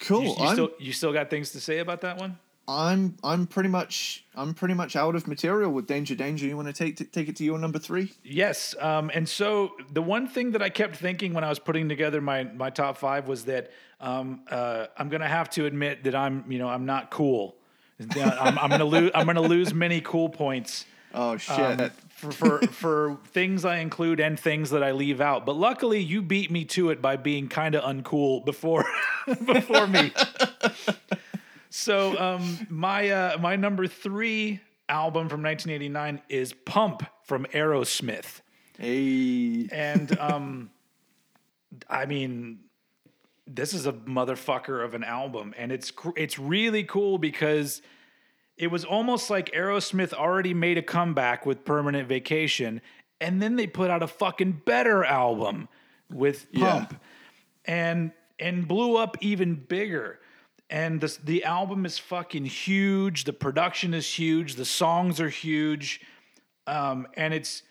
cool. You, you still you still got things to say about that one? I'm I'm pretty much I'm pretty much out of material with Danger Danger. You want to take take it to your number three? Yes. Um, and so the one thing that I kept thinking when I was putting together my my top five was that um, uh, I'm gonna have to admit that I'm you know I'm not cool. I'm, I'm gonna lose I'm gonna lose many cool points. Oh shit! um, for, for for things I include and things that I leave out. But luckily, you beat me to it by being kind of uncool before before me. so um, my uh, my number three album from 1989 is Pump from Aerosmith, hey, and um, I mean. This is a motherfucker of an album, and it's it's really cool because it was almost like Aerosmith already made a comeback with Permanent Vacation, and then they put out a fucking better album with Pump, Yeah. and and blew up even bigger. And the the album is fucking huge. The production is huge. The songs are huge, um, and it's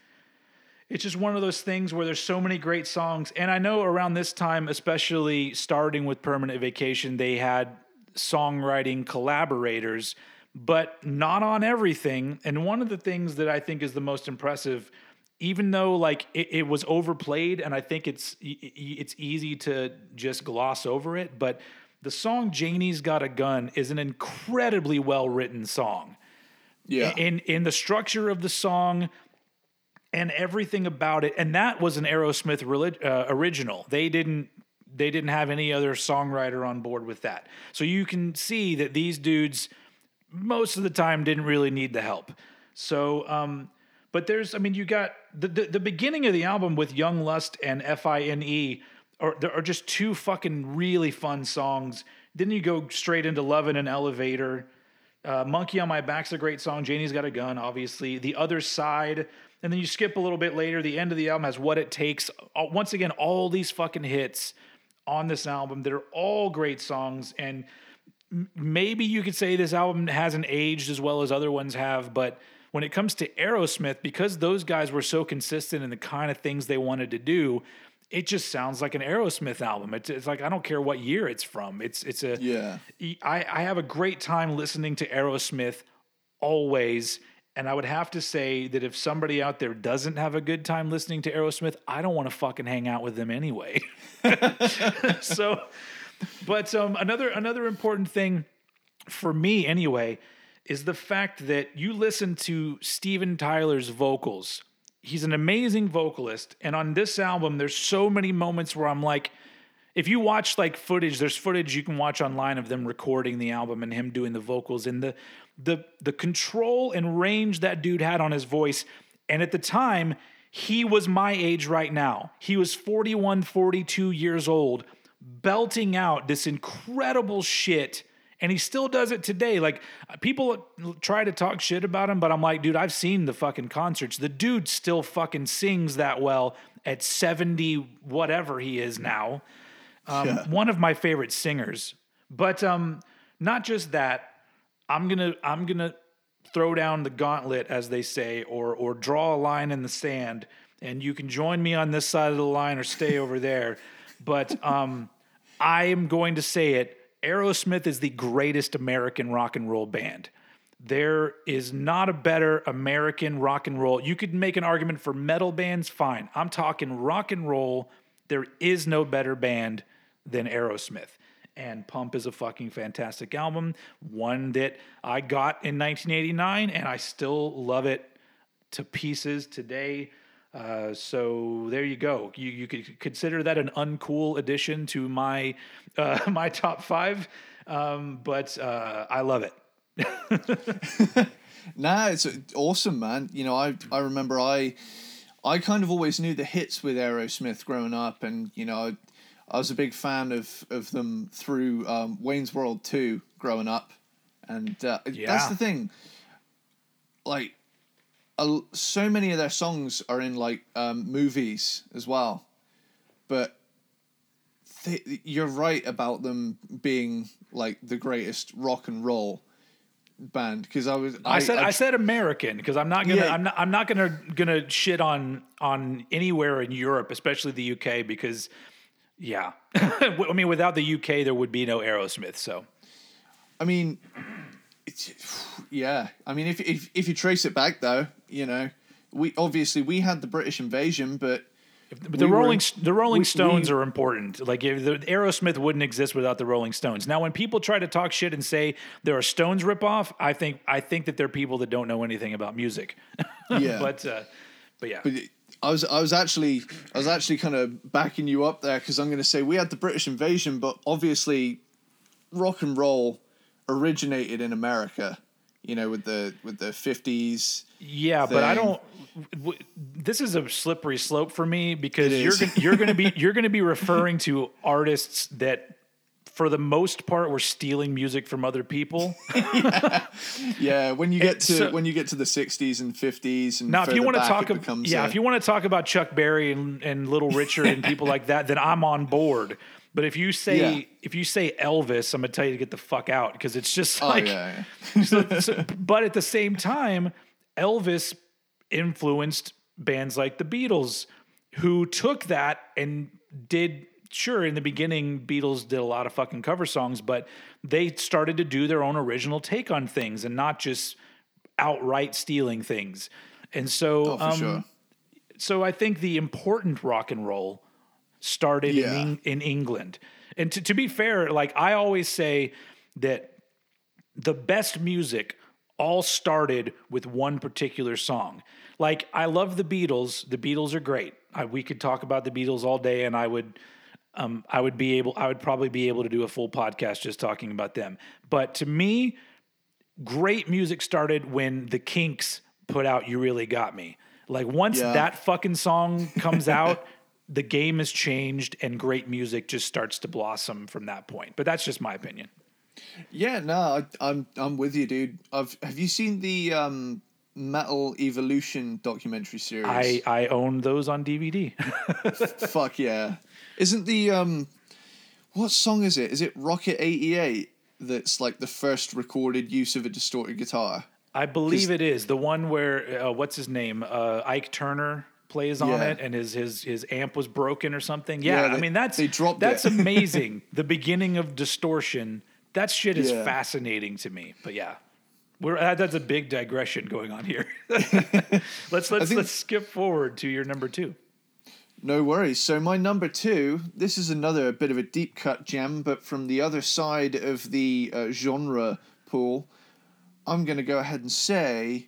it's just one of those things where there's so many great songs. And I know around this time, especially starting with Permanent Vacation, they had songwriting collaborators, but not on everything. And one of the things that I think is the most impressive, even though like it, it was overplayed, and I think it's it's easy to just gloss over it, but the song "Janie's Got a Gun" is an incredibly well written song. Yeah, in in the structure of the song and everything about it and that was an aerosmith relig- uh, original. They didn't they didn't have any other songwriter on board with that. So you can see that these dudes most of the time didn't really need the help. So um but there's i mean you got the the, the beginning of the album with young lust and f-i-n-e are, there are just two fucking really fun songs then you go straight into love in an elevator uh, Monkey on My Back's a great song. Janie's Got a Gun, obviously. The Other Side. And then you skip a little bit later. The end of the album has What It Takes. Uh, Once again, all these fucking hits on this album that are all great songs. And maybe you could say this album hasn't aged as well as other ones have, but when it comes to Aerosmith, because those guys were so consistent in the kind of things they wanted to do, it just sounds like an Aerosmith album. It's, it's like I don't care what year it's from. It's it's a Yeah. I, I have a great time listening to Aerosmith always. And I would have to say that if somebody out there doesn't have a good time listening to Aerosmith, I don't want to fucking hang out with them anyway. so, but um, another another important thing for me anyway is the fact that you listen to Steven Tyler's vocals. He's an amazing vocalist, and on this album, there's so many moments where I'm like, if you watch like footage, there's footage you can watch online of them recording the album and him doing the vocals and the the the control and range that dude had on his voice. And at the time, he was my age right now. He was 41, 42 years old, belting out this incredible shit. And he still does it today. Like people try to talk shit about him, but I'm like, dude, I've seen the fucking concerts. The dude still fucking sings that well at 70, whatever he is now. Um, Yeah. One of my favorite singers. But um, not just that, I'm gonna I'm gonna throw down the gauntlet, as they say, or or draw a line in the sand, and you can join me on this side of the line or stay over there. But um, I am going to say it. Aerosmith is the greatest American rock and roll band. There is not a better American rock and roll. You could make an argument for metal bands, fine. I'm talking rock and roll. There is no better band than Aerosmith. And Pump is a fucking fantastic album, one that I got in 1989, and I still love it to pieces today. Uh, so there you go. You you could consider that an uncool addition to my uh, my top five, um, but uh, I love it. Nah, it's awesome, man. You know, I I remember I I kind of always knew the hits with Aerosmith growing up, and you know, I, I was a big fan of of them through um, Wayne's World two growing up, and uh, that's the thing. Like, a, so many of their songs are in like um, movies as well, but they, you're right about them being like the greatest rock and roll band because I was I, said I, I said American because I'm not gonna Yeah. I'm not I'm not gonna gonna shit on on anywhere in Europe, especially the UK, because yeah, I mean without the UK there would be no Aerosmith. So I mean, yeah. I mean, if, if if you trace it back though, you know, we obviously we had the British invasion, but But the We were- Rolling the Rolling we- Stones we- are important. Like if the Aerosmith wouldn't exist without the Rolling Stones. Now, when people try to talk shit and say they're a Stones ripoff, I think I think that they're people that don't know anything about music. Yeah. but uh, but yeah, But I was I was actually I was actually kind of backing you up there because I'm going to say we had the British invasion, but obviously, rock and roll originated in America. You know, with the with the fifties. yeah. But I don't. W- this is a slippery slope for me because you're gonna, you're going to be you're going to be referring to artists that. For the most part, were stealing music from other people. Yeah, when you get to so- when you get to the sixties and fifties and Now, if you want to talk, ab- yeah, a- if you want to talk about Chuck Berry and, and Little Richard and people like that, then I'm on board. But if you say Yeah. if you say Elvis, I'm gonna tell you to get the fuck out because it's just oh like. yeah, yeah. so- so- but at the same time, Elvis influenced bands like the Beatles, who took that and did. Sure, in the beginning, Beatles did a lot of fucking cover songs, but they started to do their own original take on things and not just outright stealing things. And so, oh um, sure. so I think the important rock and roll started Yeah. in, in England. And to, to be fair, like I always say that the best music all started with one particular song. Like I love the Beatles. The Beatles are great. I, we could talk about the Beatles all day, and I would, um, I would be able, I would probably be able to do a full podcast just talking about them. But to me, great music started when the Kinks put out "You Really Got Me." Like once Yeah. that fucking song comes out, the game has changed, and great music just starts to blossom from that point. But that's just my opinion. Yeah, no, I, I'm I'm with you, dude. I've have you seen the um, Metal Evolution documentary series? I I own those on DVD. Fuck yeah! Isn't the um, what song is it? Is it Rocket eighty eight? That's like the first recorded use of a distorted guitar. I believe it is the one where uh, what's his name uh, Ike Turner plays on Yeah. it, and his his his amp was broken or something. Yeah, Yeah, I mean that's they dropped that's it. amazing. the beginning of distortion. That shit is Yeah. fascinating to me. But yeah. We're, that's a big digression going on here. let's let's let's skip forward to your number two. No worries. So my number two, this is another bit of a deep cut gem, but from the other side of the uh, genre pool, I'm gonna go ahead and say,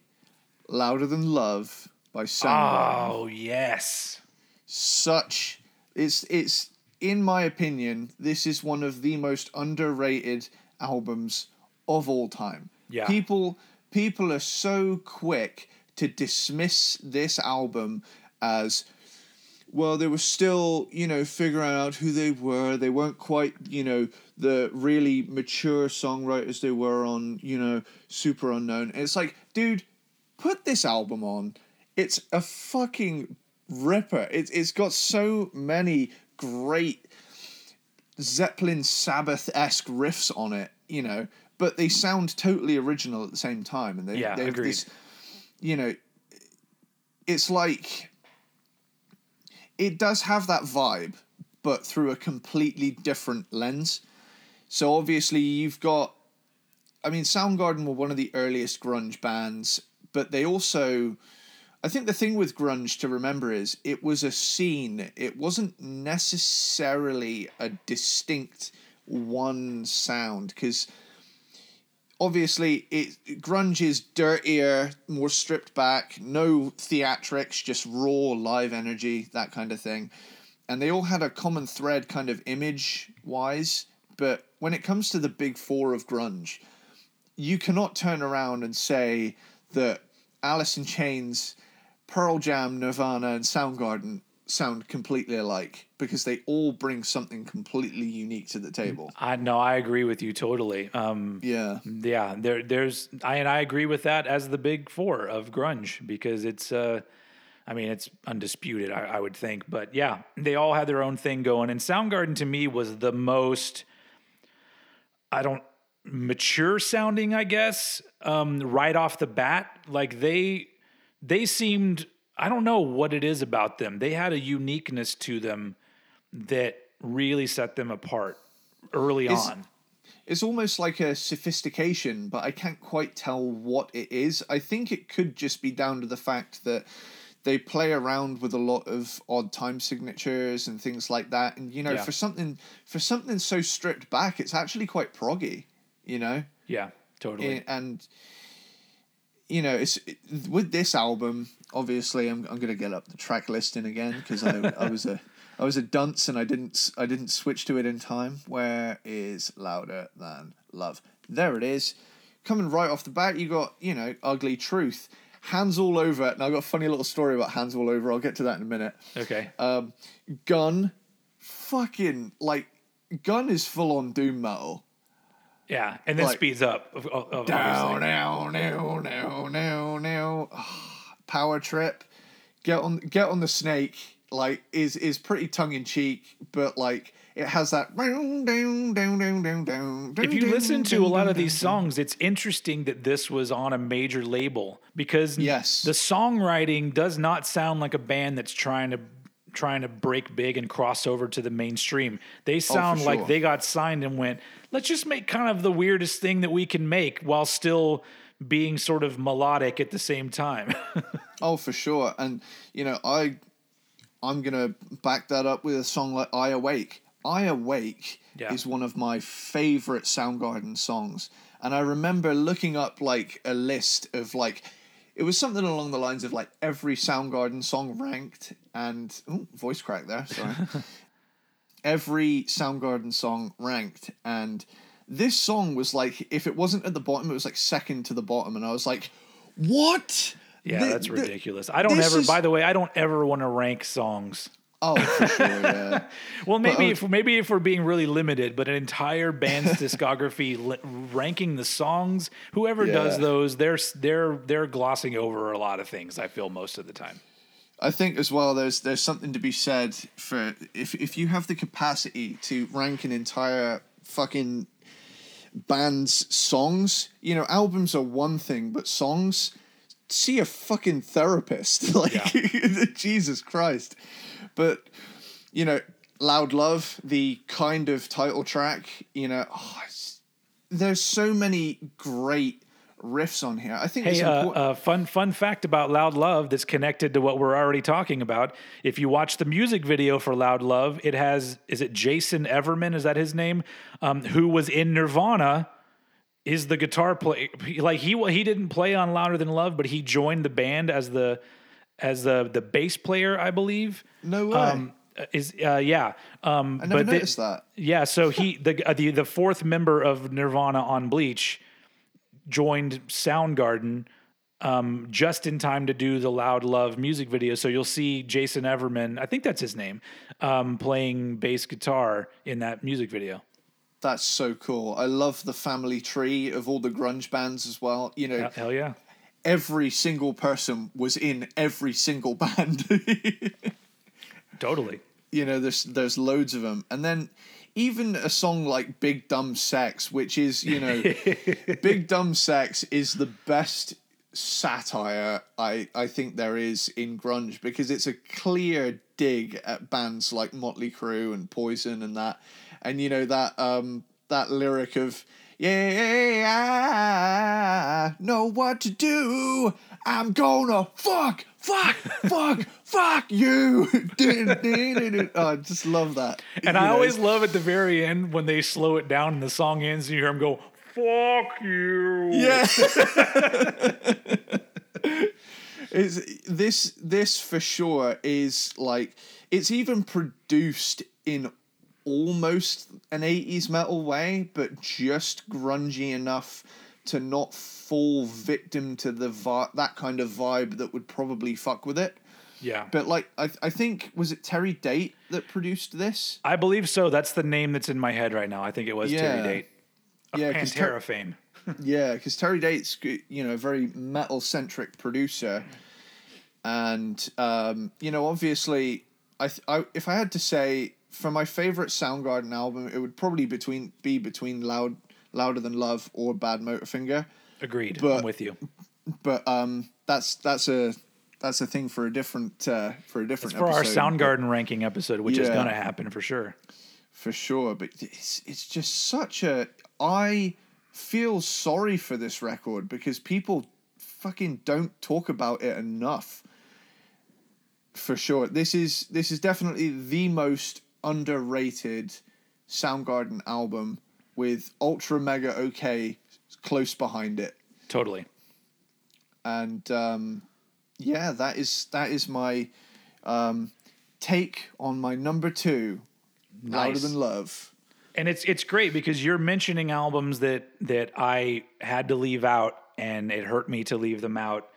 "Louder Than Love" by Soundgarden. Oh yes, such it's it's in my opinion this is one of the most underrated albums of all time. Yeah. people people are so quick to dismiss this album as well they were still you know figuring out who they were. They weren't quite you know the really mature songwriters they were on you know Superunknown. And it's like dude put this album on it's a fucking ripper it's, it's got so many great zeppelin sabbath-esque riffs on it you know but they sound totally original at the same time and they, Yeah, they have agreed. this you know it's like it does have that vibe, but through a completely different lens. So obviously you've got I mean Soundgarden were one of the earliest grunge bands, but they also I think the thing with grunge to remember is it was a scene. It wasn't necessarily a distinct one sound because obviously it grunge is dirtier, more stripped back, no theatrics, just raw live energy, that kind of thing. And they all had a common thread kind of image wise, but when it comes to the big four of grunge, you cannot turn around and say that Alice in Chains, Pearl Jam, Nirvana, and Soundgarden sound completely alike because they all bring something completely unique to the table. I no, I agree with you totally. Um, Yeah. yeah, there, there's, I and I agree with that as the big four of grunge because it's, uh, I mean, it's undisputed, I, I would think, but yeah, they all had their own thing going, and Soundgarden to me was the most, I don't mature sounding, I guess, um, right off the bat. Like they, they seemed, I don't know what it is about them. They had a uniqueness to them that really set them apart early Is- on. It's almost like a sophistication, but I can't quite tell what it is. I think it could just be down to the fact that they play around with a lot of odd time signatures and things like that. And you know, Yeah. for something for something so stripped back, it's actually quite proggy. You know, Yeah, totally. I- and you know, it's it, with this album. Obviously, I'm I'm gonna get up the track listing again because I I was a I was a dunce and I didn't I didn't switch to it in time. Where is louder than love? There it is. Coming right off the bat, you got you know ugly truth. Hands all over. And I've got a funny little story about hands all over. I'll get to that in a minute. okay. Um, gun, fucking like, gun is full on doom metal. Yeah, and then like- speeds up. Down, obviously. now, now, now, now, now. Ah, Power trip. Get on, get on the snake. Like is is pretty tongue in cheek, but like it has that. If you listen to a lot of these songs, it's interesting that this was on a major label because Yes. the songwriting does not sound like a band that's trying to trying to break big and cross over to the mainstream. They oh, sound like sure. they got signed and went, "Let's just make kind of the weirdest thing that we can make while still being sort of melodic at the same time." Oh, for sure. And you know, I I'm gonna back that up with a song like I Awake. I Awake Yeah. is one of my favorite Soundgarden songs. And I remember looking up like a list of like it was something along the lines of like every Soundgarden song ranked and ooh, voice crack there, sorry. every Soundgarden song ranked and this song was like if it wasn't at the bottom, it was like second to the bottom and I was like, What? yeah, Th- that's th- ridiculous. I don't ever is- by the way, I don't ever want to rank songs. Oh, for sure, yeah. Well, maybe uh, if maybe if we're being really limited, but an entire band's discography li- ranking the songs, whoever does those, they're they're they're glossing over a lot of things. I feel most of the time. I think as well there's there's something to be said for if if you have the capacity to rank an entire fucking band's songs, you know, albums are one thing, but songs see a fucking therapist. Like Jesus Christ. But you know, Loud Love, the kind of title track, you know, oh, there's so many great riffs on here. I think it's Hey, uh, uh, fun fun fact about Loud Love that's connected to what we're already talking about. If you watch the music video for Loud Love, it has is it Jason Everman? Is that his name? Um, who was in Nirvana? Is the guitar play like he he didn't play on Louder Than Love, but he joined the band as the as the the bass player, I believe. no way. Um, is uh, yeah. Um, I never but noticed that. yeah, so he the uh, the the fourth member of Nirvana on Bleach joined Soundgarden um, just in time to do the Loud Love music video. So you'll see Jason Everman, I think that's his name, um, playing bass guitar in that music video. That's so cool. I love the family tree of all the grunge bands as well. You know, Hell- Hell yeah. Every single person was in every single band. Totally. you know, there's there's loads of them, and then even a song like "Big Dumb Sex," which is you know, "Big Dumb Sex" is the best satire I I think there is in grunge because it's a clear dig at bands like Motley Crue and Poison and that, and you know that um that lyric of. Yeah, I know what to do. I'm gonna fuck, fuck, fuck, fuck you. oh, I just love that. And You I know, always love at the very end when they slow it down and the song ends and you hear him go, fuck you. Yeah. it's this this for sure is like it's even produced in almost an 80s metal way but just grungy enough to not fall victim to the vi- that kind of vibe that would probably fuck with it Yeah. but like I, I think was it Terry Date that produced this I believe so. That's the name that's in my head right now. I think it was Terry Yeah. Date. Of Yeah, 'cause Ter- fame. Yeah, because Terry Date's you know a very metal centric producer, and um, you know obviously I, th- I if I had to say for my favorite Soundgarden album, it would probably between be between Loud Louder Than Love or Badmotorfinger, Agreed. But- I'm with you. but um, that's that's a that's a thing for a different uh, for a different For our episode, but- Soundgarden ranking episode, which is going to happen for sure. for sure. But it's it's just such a I feel sorry for this record because people fucking don't talk about it enough. for sure. This is this is definitely the most underrated Soundgarden album with Ultra Mega OK close behind it. Totally. And um, yeah, that is that is my um, take on my number two, Louder Nice. Than Love. And it's it's great because you're mentioning albums that that I had to leave out, and it hurt me to leave them out.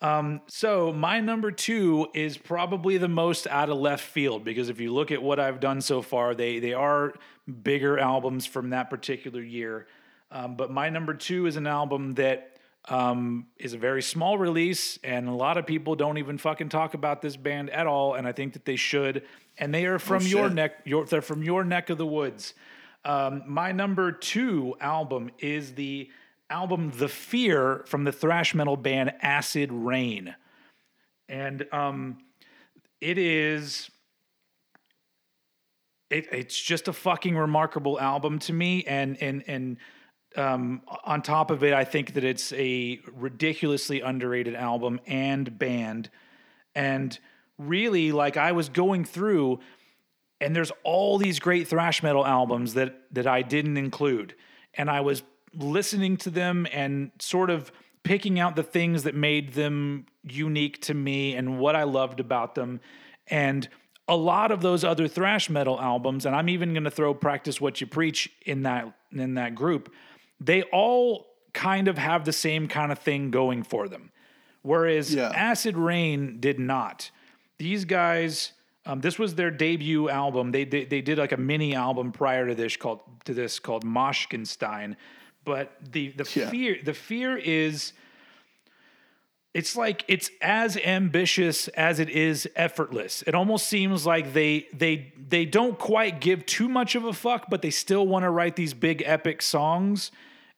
Um, so my number two is probably the most out of left field because if you look at what I've done so far, they they are bigger albums from that particular year. Um, but my number two is an album that um, is a very small release, and a lot of people don't even fucking talk about this band at all, and I think that they should. And they are from your neck, your they're from your neck of the woods. Um, my number two album is the album "The Fear" from the thrash metal band Acid Reign, and um, it is. It, it's just a fucking remarkable album to me, and and and um, on top of it, I think that it's a ridiculously underrated album and band. And really, like I was going through, and there's all these great thrash metal albums that that I didn't include, and I was listening to them and sort of picking out the things that made them unique to me and what I loved about them, and a lot of those other thrash metal albums, and I'm even going to throw "Practice What You Preach" in that in that group. They all kind of have the same kind of thing going for them, whereas Yeah. Acid Reign did not. These guys, um, this was their debut album. They, they they did like a mini album prior to this called to this called Moshkinstein, but the the Yeah. fear the fear is it's like it's as ambitious as it is effortless. It almost seems like they they they don't quite give too much of a fuck, but they still want to write these big epic songs.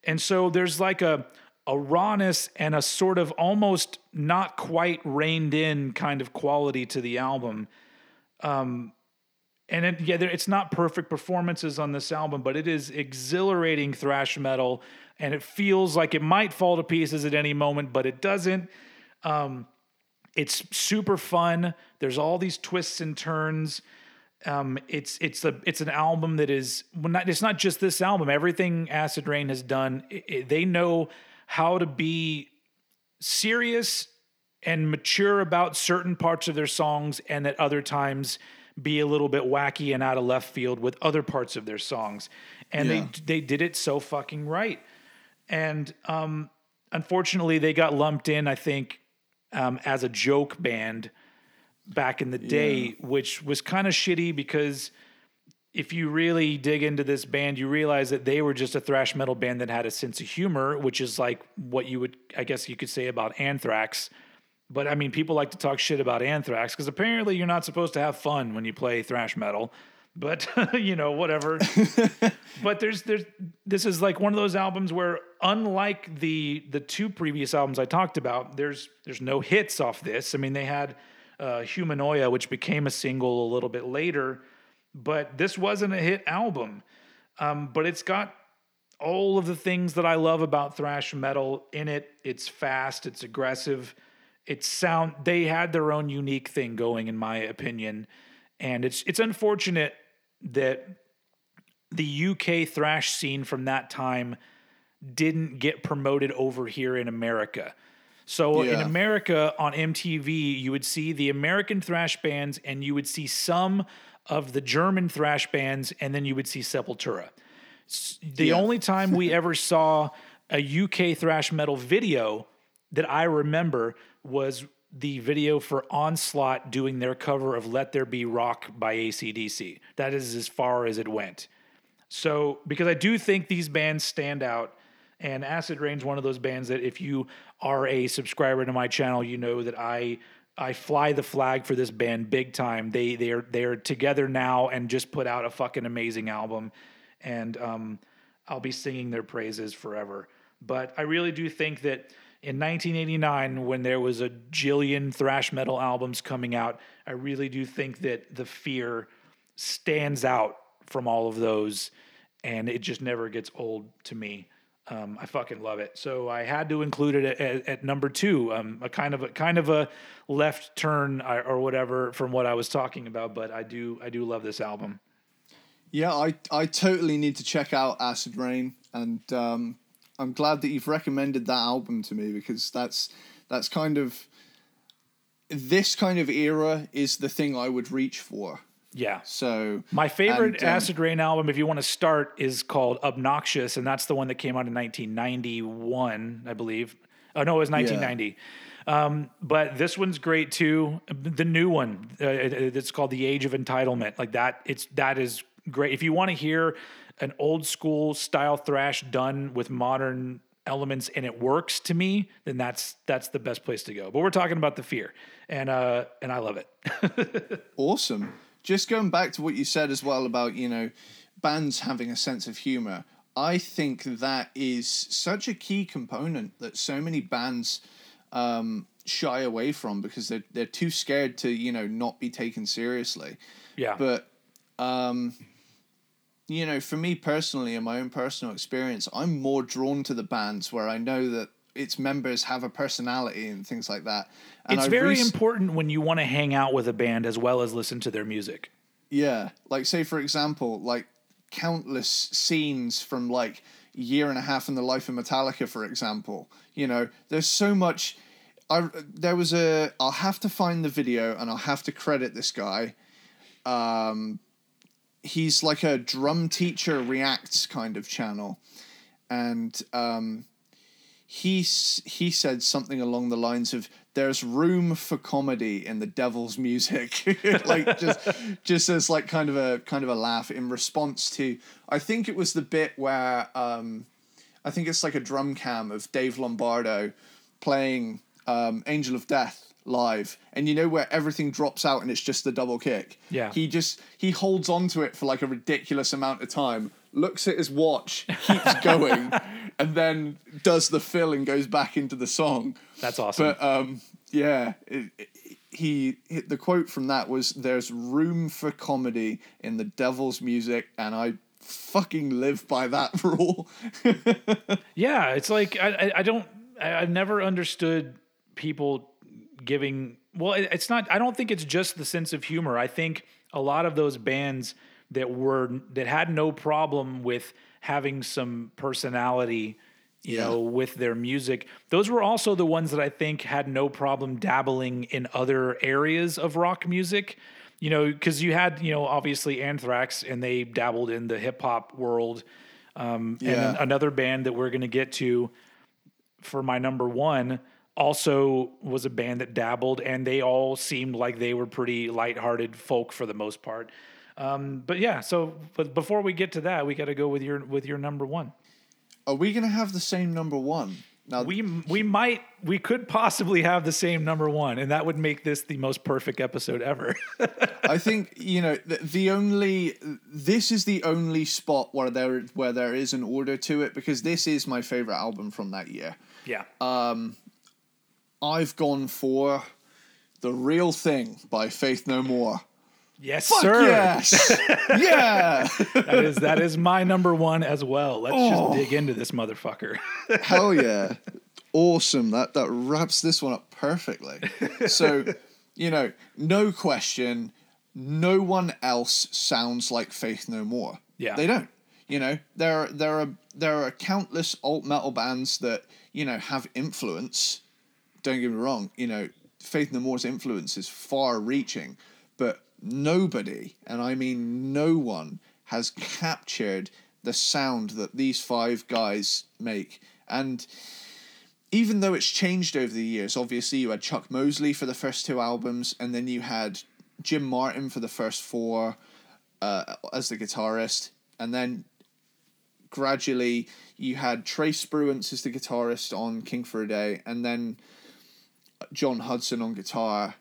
And so there's like a a rawness and a sort of almost not quite reined in kind of quality to the album. Um and it, yeah, it's not perfect performances on this album, but it is exhilarating thrash metal, and it feels like it might fall to pieces at any moment, but it doesn't. Um, it's super fun. There's all these twists and turns. Um, it's it's a it's an album that is well, not it's not just this album. Everything Acid Reign has done, i i- they know how to be serious and mature about certain parts of their songs, and at other times be a little bit wacky and out of left field with other parts of their songs. And Yeah. they they did it so fucking right. And um, unfortunately, they got lumped in. I think um, as a joke band back in the day, which was kind of shitty because if you really dig into this band, you realize that they were just a thrash metal band that had a sense of humor, which is like what you would, I guess, you could say about Anthrax. But I mean, people like to talk shit about Anthrax because apparently you're not supposed to have fun when you play thrash metal. But you know, whatever. but there's there's this is like one of those albums where unlike the the two previous albums I talked about, there's there's no hits off this. I mean, they had uh, Humanoia, which became a single a little bit later, but this wasn't a hit album. Um, but it's got all of the things that I love about thrash metal in it. It's fast, it's aggressive, it's sound. They had their own unique thing going, in my opinion, and it's it's unfortunate that the UK thrash scene from that time didn't get promoted over here in America. So in America on MTV, you would see the American thrash bands and you would see some of the German thrash bands, and then you would see Sepultura. The Yeah. only time we ever saw a UK thrash metal video that I remember was the video for Onslaught doing their cover of Let There Be Rock by ACDC. That is as far as it went. So, because I do think these bands stand out, and Acid Reign's one of those bands that if you are a subscriber to my channel, you know that I I fly the flag for this band big time. They they're they're together now and just put out a fucking amazing album, and um, I'll be singing their praises forever. But I really do think that in 1989, when there was a jillion thrash metal albums coming out, I really do think that The Fear stands out from all of those, and it just never gets old to me. Um, I fucking love it. So I had to include it at, at number two. Um, a kind of a kind of a left turn or whatever from what I was talking about, but I do I do love this album. Yeah, I I totally need to check out Acid Reign, and um, I'm glad that you've recommended that album to me because that's that's kind of this kind of era is the thing I would reach for. Yeah. So My favorite and, um, Acid Reign album, if you want to start, is called Obnoxious, and that's the one that came out in 1991, I believe. Oh no, it was 1990. Um, but this one's great too. The new one, uh, it- it's called The Age of Entitlement. Like that, it's that is great. If you want to hear an old school style thrash done with modern elements and it works to me, then that's that's the best place to go. But we're talking about the fear, and uh, and I love it. Awesome. Just going back to what you said as well about, you know, bands having a sense of humor. I think that is such a key component that so many bands um, shy away from because they're, they're too scared to, you know, not be taken seriously. yeah. But, um, you know, for me personally, in my own personal experience, I'm more drawn to the bands where I know that its members have a personality and things like that. And it's I've very rec- important when you want to hang out with a band as well as listen to their music. Yeah, like say for example, like countless scenes from like year and a half in the life of Metallica, for example. You know, there's so much. I there was a. I'll have to find the video and I'll have to credit this guy. Um, he's like a drum teacher reacts kind of channel, and um, he he said something along the lines of there's room for comedy in the devil's music. Like just just as like kind of a kind of a laugh in response to i think it was the bit where um i think it's like a drum cam of dave lombardo playing um angel of death live and you know where everything drops out and it's just the double kick Yeah. he just he holds on to it for like a ridiculous amount of time looks at his watch keeps going and then does the fill and goes back into the song That's awesome. but um, yeah, it, it- he the quote from that was, "There's room for comedy in the devil's music," and I fucking live by that rule. yeah, it's like I, I, I don't. I, I've never understood people giving. Well, it's not. I don't think it's just the sense of humor. I think a lot of those bands that were that had no problem with having some personality. You Yeah. know, with their music, those were also the ones that I think had no problem dabbling in other areas of rock music. You know, because you had, you know, obviously Anthrax, and they dabbled in the hip hop world. Um, Yeah. And another band that we're going to get to for my number one also was a band that dabbled, and they all seemed like they were pretty lighthearted folk for the most part. Um, but yeah, so but before we get to that, we got to go with your with your number one. Are we gonna have the same number one? Now, We we might we could possibly have the same number one, and that would make this the most perfect episode ever. I think you know the, the only this is the only spot where there where there is an order to it because this is my favorite album from that year. yeah, I've gone for the real thing by Faith No More. yes, Fuck sir. yes, yeah. That is that is my number one as well. Let's Oh. just dig into this motherfucker. Hell yeah. Awesome. That that wraps this one up perfectly. So, you know, no question, no one else sounds like Faith No More. Yeah. They don't. You know, there are there are there are countless alt metal bands that, you know, have influence. Don't get me wrong, you know, Faith No More's influence is far reaching, but nobody, and I mean no one, has captured the sound that these five guys make. And even though it's changed over the years, obviously you had Chuck Mosley for the first two albums, and then you had Jim Martin for the first four uh, as the guitarist, and then gradually you had Trey Spruance as the guitarist on King for a Day, and then Jon Hudson on guitar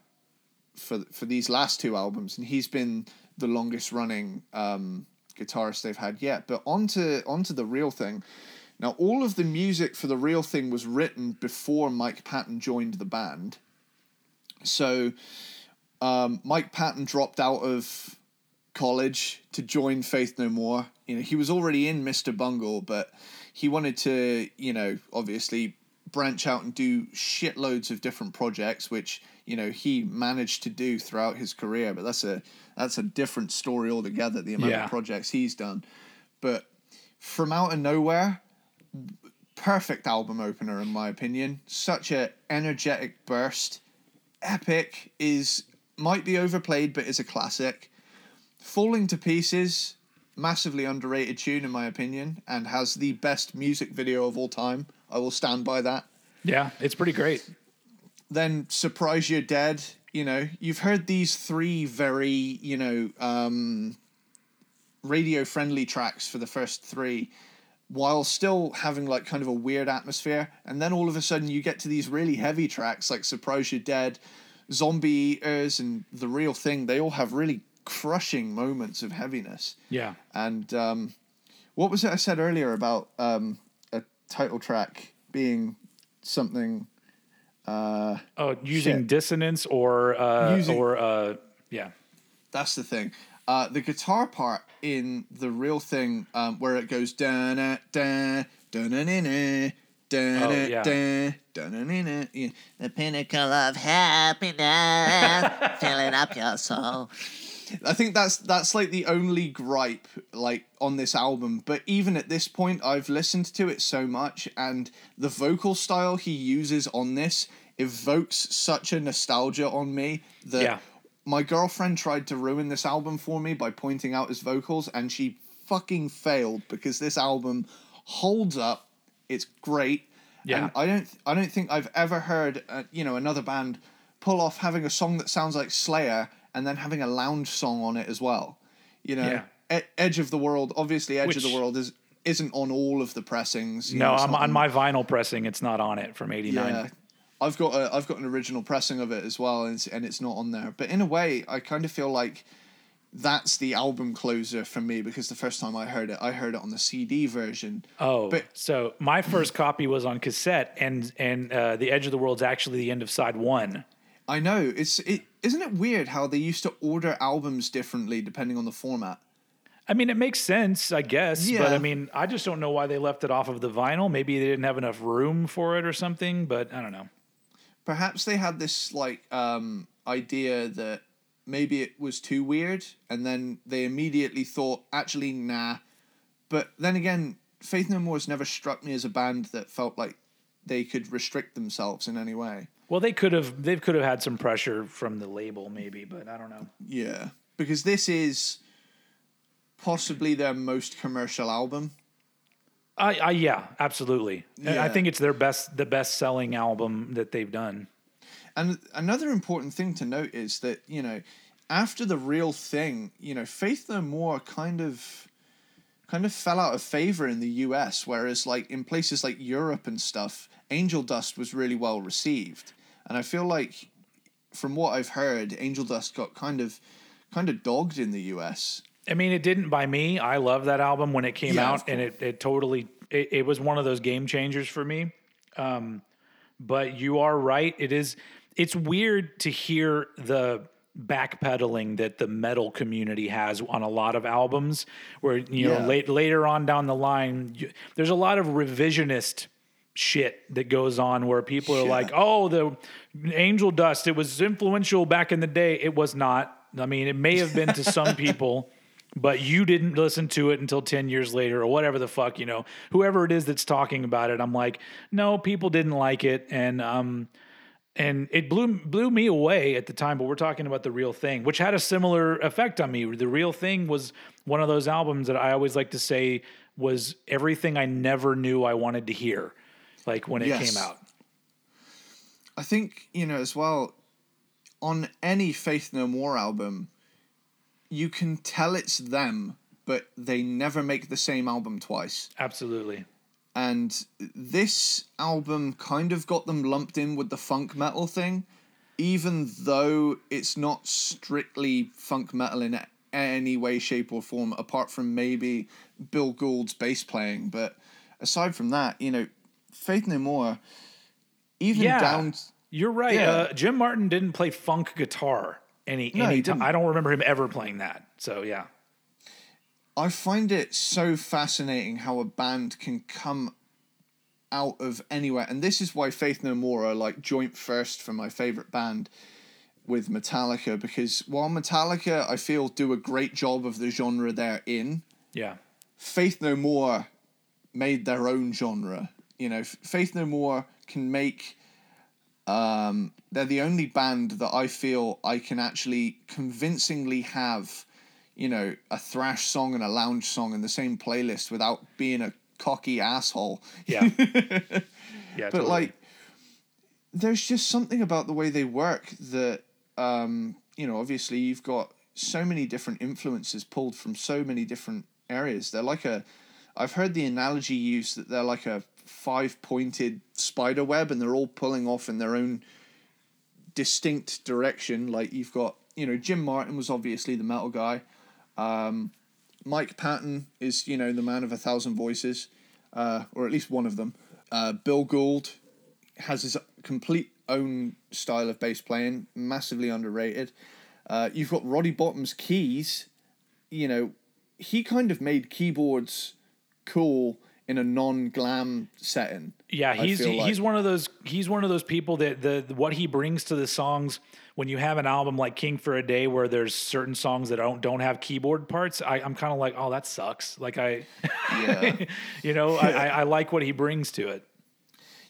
for for these last two albums, and he's been the longest running um, guitarist they've had yet. But onto onto the real thing. Now, all of the music for the real thing was written before Mike Patton joined the band. So, um, Mike Patton dropped out of college to join Faith No More. You know, he was already in Mr. Bungle, but he wanted to, you know, obviously branch out and do shitloads of different projects, which you know he managed to do throughout his career. But that's a that's a different story altogether. The amount Yeah. of projects he's done, but from out of nowhere, perfect album opener in my opinion. Such a energetic burst, epic is might be overplayed, but is a classic. Falling to Pieces, massively underrated tune in my opinion, and has the best music video of all time. I will stand by that. Yeah, it's pretty great. Then Surprise You're Dead. You know, you've heard these three very, you know, um, radio friendly tracks for the first three while still having like kind of a weird atmosphere. And then all of a sudden you get to these really heavy tracks like Surprise You're Dead, Zombie Eaters, and The Real Thing. They all have really crushing moments of heaviness. Yeah. And um, what was it I said earlier about um, title track being something? Uh, Oh, using Shit. dissonance or uh, Using- or uh, yeah. that's the thing. Uh, the guitar part in the real thing, um, where it goes da da da da Oh, da da na na na. Yeah. The pinnacle of happiness, filling up your soul. I think that's that's like the only gripe like on this album. But even at this point, I've listened to it so much, and the vocal style he uses on this evokes such a nostalgia on me that Yeah. my girlfriend tried to ruin this album for me by pointing out his vocals, and she fucking failed because this album holds up. It's great. Yeah. And I don't I don't think I've ever heard uh, you know another band pull off having a song that sounds like Slayer and then having a lounge song on it as well. You know, Yeah. E- Edge of the World. Obviously, Edge of the World is isn't on all of the pressings. No, know, not on my vinyl pressing. It's not on it from '89. yeah. I've got a I've got an original pressing of it as well, and it's, and it's not on there. But in a way, I kind of feel like that's the album closer for me because the first time I heard it, I heard it on the CD version. Oh, But- so my first copy was on cassette, and and uh, the Edge of the World's actually the end of side one. I know it's it isn't it weird how they used to order albums differently depending on the format. I mean, it makes sense, I guess, but Yeah. I mean, I just don't know why they left it off of the vinyl. Maybe they didn't have enough room for it or something, but I don't know. Perhaps they had this like um idea that maybe it was too weird, and then they immediately thought, actually, nah. But then again, Faith No More has never struck me as a band that felt like they could restrict themselves in any way. Well, they could have they could have had some pressure from the label, maybe, but I don't know. Yeah, because this is possibly their most commercial album. I, I yeah, absolutely. And I think it's their best the best selling album that they've done. And another important thing to note is that, you know, after the real thing, you know, Faith No More kind of kind of fell out of favor in the US, whereas like in places like Europe and stuff, Angel Dust was really well received. And I feel like from what I've heard, Angel Dust got kind of kind of dogged in the US. I mean, it didn't by me. I love that album when it came Yeah, out, and it, it totally it, it was one of those game changers for me. Um, but you are right. It is. It's weird to hear the backpedaling that the metal community has on a lot of albums, where you Yeah. know late, later on down the line, you, there's a lot of revisionist shit that goes on where people are Yeah. like, "Oh, the Angel Dust, it was influential back in the day." It was not. I mean, it may have been to some people, but you didn't listen to it until 10 years later or whatever the fuck, you know. Whoever it is that's talking about it, I'm like, "No, people didn't like it." And um and it blew blew me away at the time, but we're talking about the real thing, which had a similar effect on me. The real thing was one of those albums that I always like to say was everything I never knew I wanted to hear like when it Yes. came out. I think, you know, as well, on any Faith No More album, you can tell it's them, but they never make the same album twice. Absolutely. And this album kind of got them lumped in with the funk metal thing, even though it's not strictly funk metal in any way, shape, or form, apart from maybe Bill Gould's bass playing. But aside from that, you know, Faith No More, even Yeah. down. You're right. Yeah. Uh, Jim Martin didn't play funk guitar any No, any time. I don't remember him ever playing that. So yeah. I find it so fascinating how a band can come out of anywhere, and this is why Faith No More are like joint first for my favorite band with Metallica because while Metallica I feel do a great job of the genre they're in, Yeah. Faith No More made their own genre. You know, Faith No More can make. Um, they're the only band that I feel I can actually convincingly have, you know, a thrash song and a lounge song in the same playlist without being a cocky asshole. Yeah. yeah. But like, there's just something about the way they work that, um, you know, obviously you've got so many different influences pulled from so many different areas. They're like a, I've heard the analogy used that they're like a five pointed spider web and they're all pulling off in their own distinct direction. Like you've got, you know, Jim Martin was obviously the metal guy. Um, Mike Patton is, you know, the man of a thousand voices, uh, or at least one of them. Uh, Bill Gould has his complete own style of bass playing, massively underrated. Uh, you've got Roddy Bottum's keys. You know, he kind of made keyboards cool in a non-glam setting. Yeah, he's like. he's one of those he's one of those people that the what he brings to the songs when you have an album like King for a Day where there's certain songs that don't don't have keyboard parts, I, I'm kind of like, oh, that sucks. Like I, Yeah. you know, I, I, I like what he brings to it.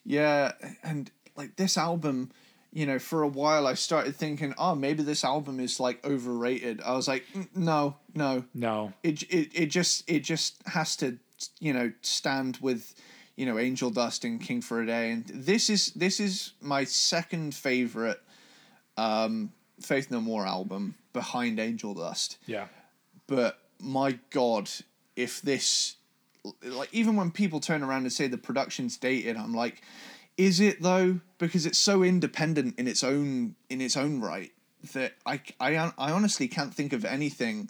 Yeah, and like this album, you know, for a while I started thinking, oh, maybe this album is like overrated. I was like, "Mm, no, no, No, it it it just it just has to you know stand with you know Angel Dust and King for a Day, and this is this is my second favorite um, Faith No More album behind Angel Dust. Yeah, but my god if this like even when people turn around and say the production's dated i'm like is it though? Because it's so independent in its own in its own right that i i, I honestly can't think of anything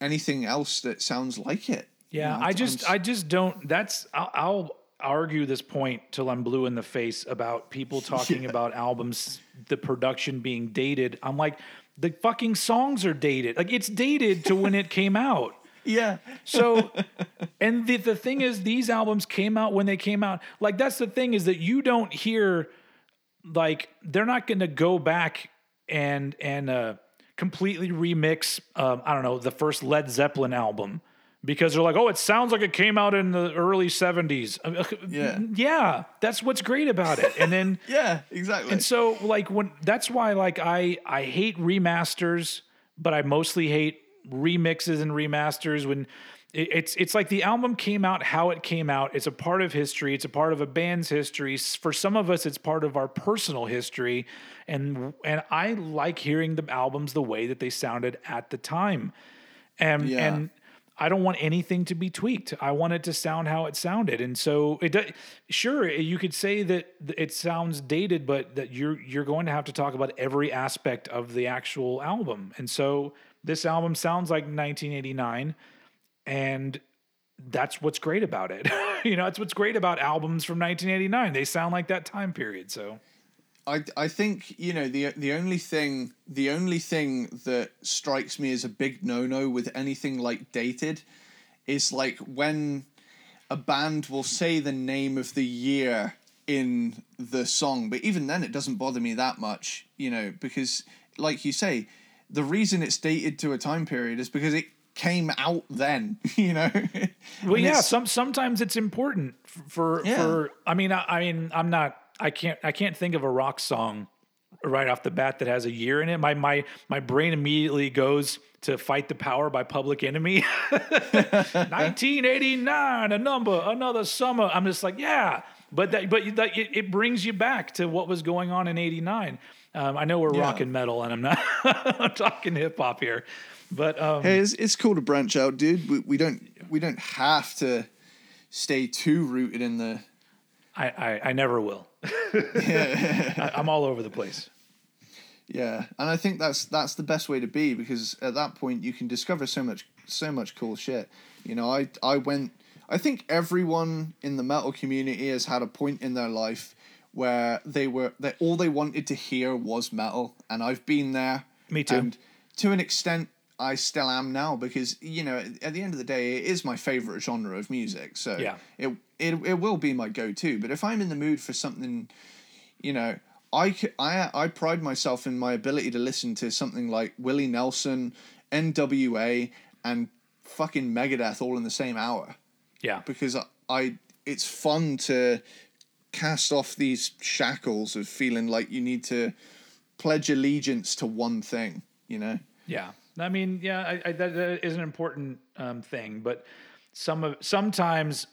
anything else that sounds like it You yeah. know, I I'm just s- I just don't. That's I'll, I'll argue this point till I'm blue in the face about people talking about albums, the production being dated. I'm like, the fucking songs are dated. Like it's dated to when it came out. yeah So, and the, the thing is, these albums came out when they came out. Like, that's the thing is that you don't hear, like, they're not going to go back and, and, uh, completely remix, um, I don't know, the first Led Zeppelin album because they're like, oh, it sounds like it came out in the early 70s. Uh, Yeah. Yeah. That's what's great about it. And then, yeah exactly and so like when that's why like I I hate remasters, but I mostly hate remixes and remasters when it, it's it's like the album came out how it came out. It's a part of history. It's a part of a band's history. For some of us, it's part of our personal history, and and I like hearing the albums the way that they sounded at the time, and Yeah. and. I don't want anything to be tweaked. I want it to sound how it sounded, and so it. does Sure, you could say that it sounds dated, but that you're you're going to have to talk about every aspect of the actual album. And so this album sounds like 1989, and that's what's great about it. you know, that's what's great about albums from 1989. They sound like that time period. So I, I think you know the the only thing the only thing that strikes me as a big no no with anything like dated is like when a band will say the name of the year in the song but even then it doesn't bother me that much you know because like you say the reason it's dated to a time period is because it came out then you know Well, yeah. Some sometimes it's important for Yeah. for. I mean, I, I mean, I'm not. I can't. I can't think of a rock song right off the bat that has a year in it. My my my brain immediately goes to "Fight the Power" by Public Enemy. 1989, a number, another summer. I'm just like, yeah. But that, but that, it, it brings you back to what was going on in '89. Um, I know we're Yeah. rocking metal, and I'm not I'm talking hip hop here, but um, Hey, it's, it's cool to branch out, dude. We, we don't we don't have to stay too rooted in the I, I I never will. I, I'm all over the place. yeah, and I think that's that's the best way to be because at that point you can discover so much so much cool shit. You know, I I went. I think everyone in the metal community has had a point in their life where they were that all they wanted to hear was metal, and I've been there. Me too. And to an extent, I still am now because you know at the end of the day it is my favorite genre of music. So Yeah. it it it will be my go to. But if I'm in the mood for something, you know. I, I, I pride myself in my ability to listen to something like Willie Nelson, NWA, and fucking Megadeth all in the same hour Yeah. because I, I it's fun to cast off these shackles of feeling like you need to pledge allegiance to one thing, you know. Yeah, I mean, yeah, I, I, that, that is an important um, thing, but some of sometimes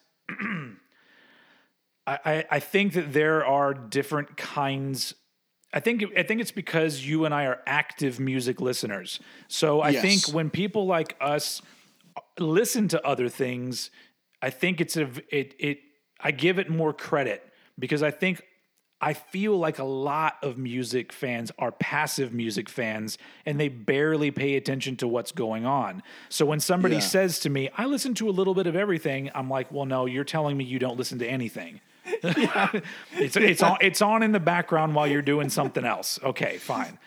I, I think that there are different kinds. I think I think it's because you and I are active music listeners. So I Yes. think when people like us listen to other things, I think it's a it it I give it more credit because I think I feel like a lot of music fans are passive music fans and they barely pay attention to what's going on. So when somebody Yeah. says to me, I listen to a little bit of everything, I'm like, well, no, you're telling me you don't listen to anything. it's it's on it's on in the background while you're doing something else. Okay, fine.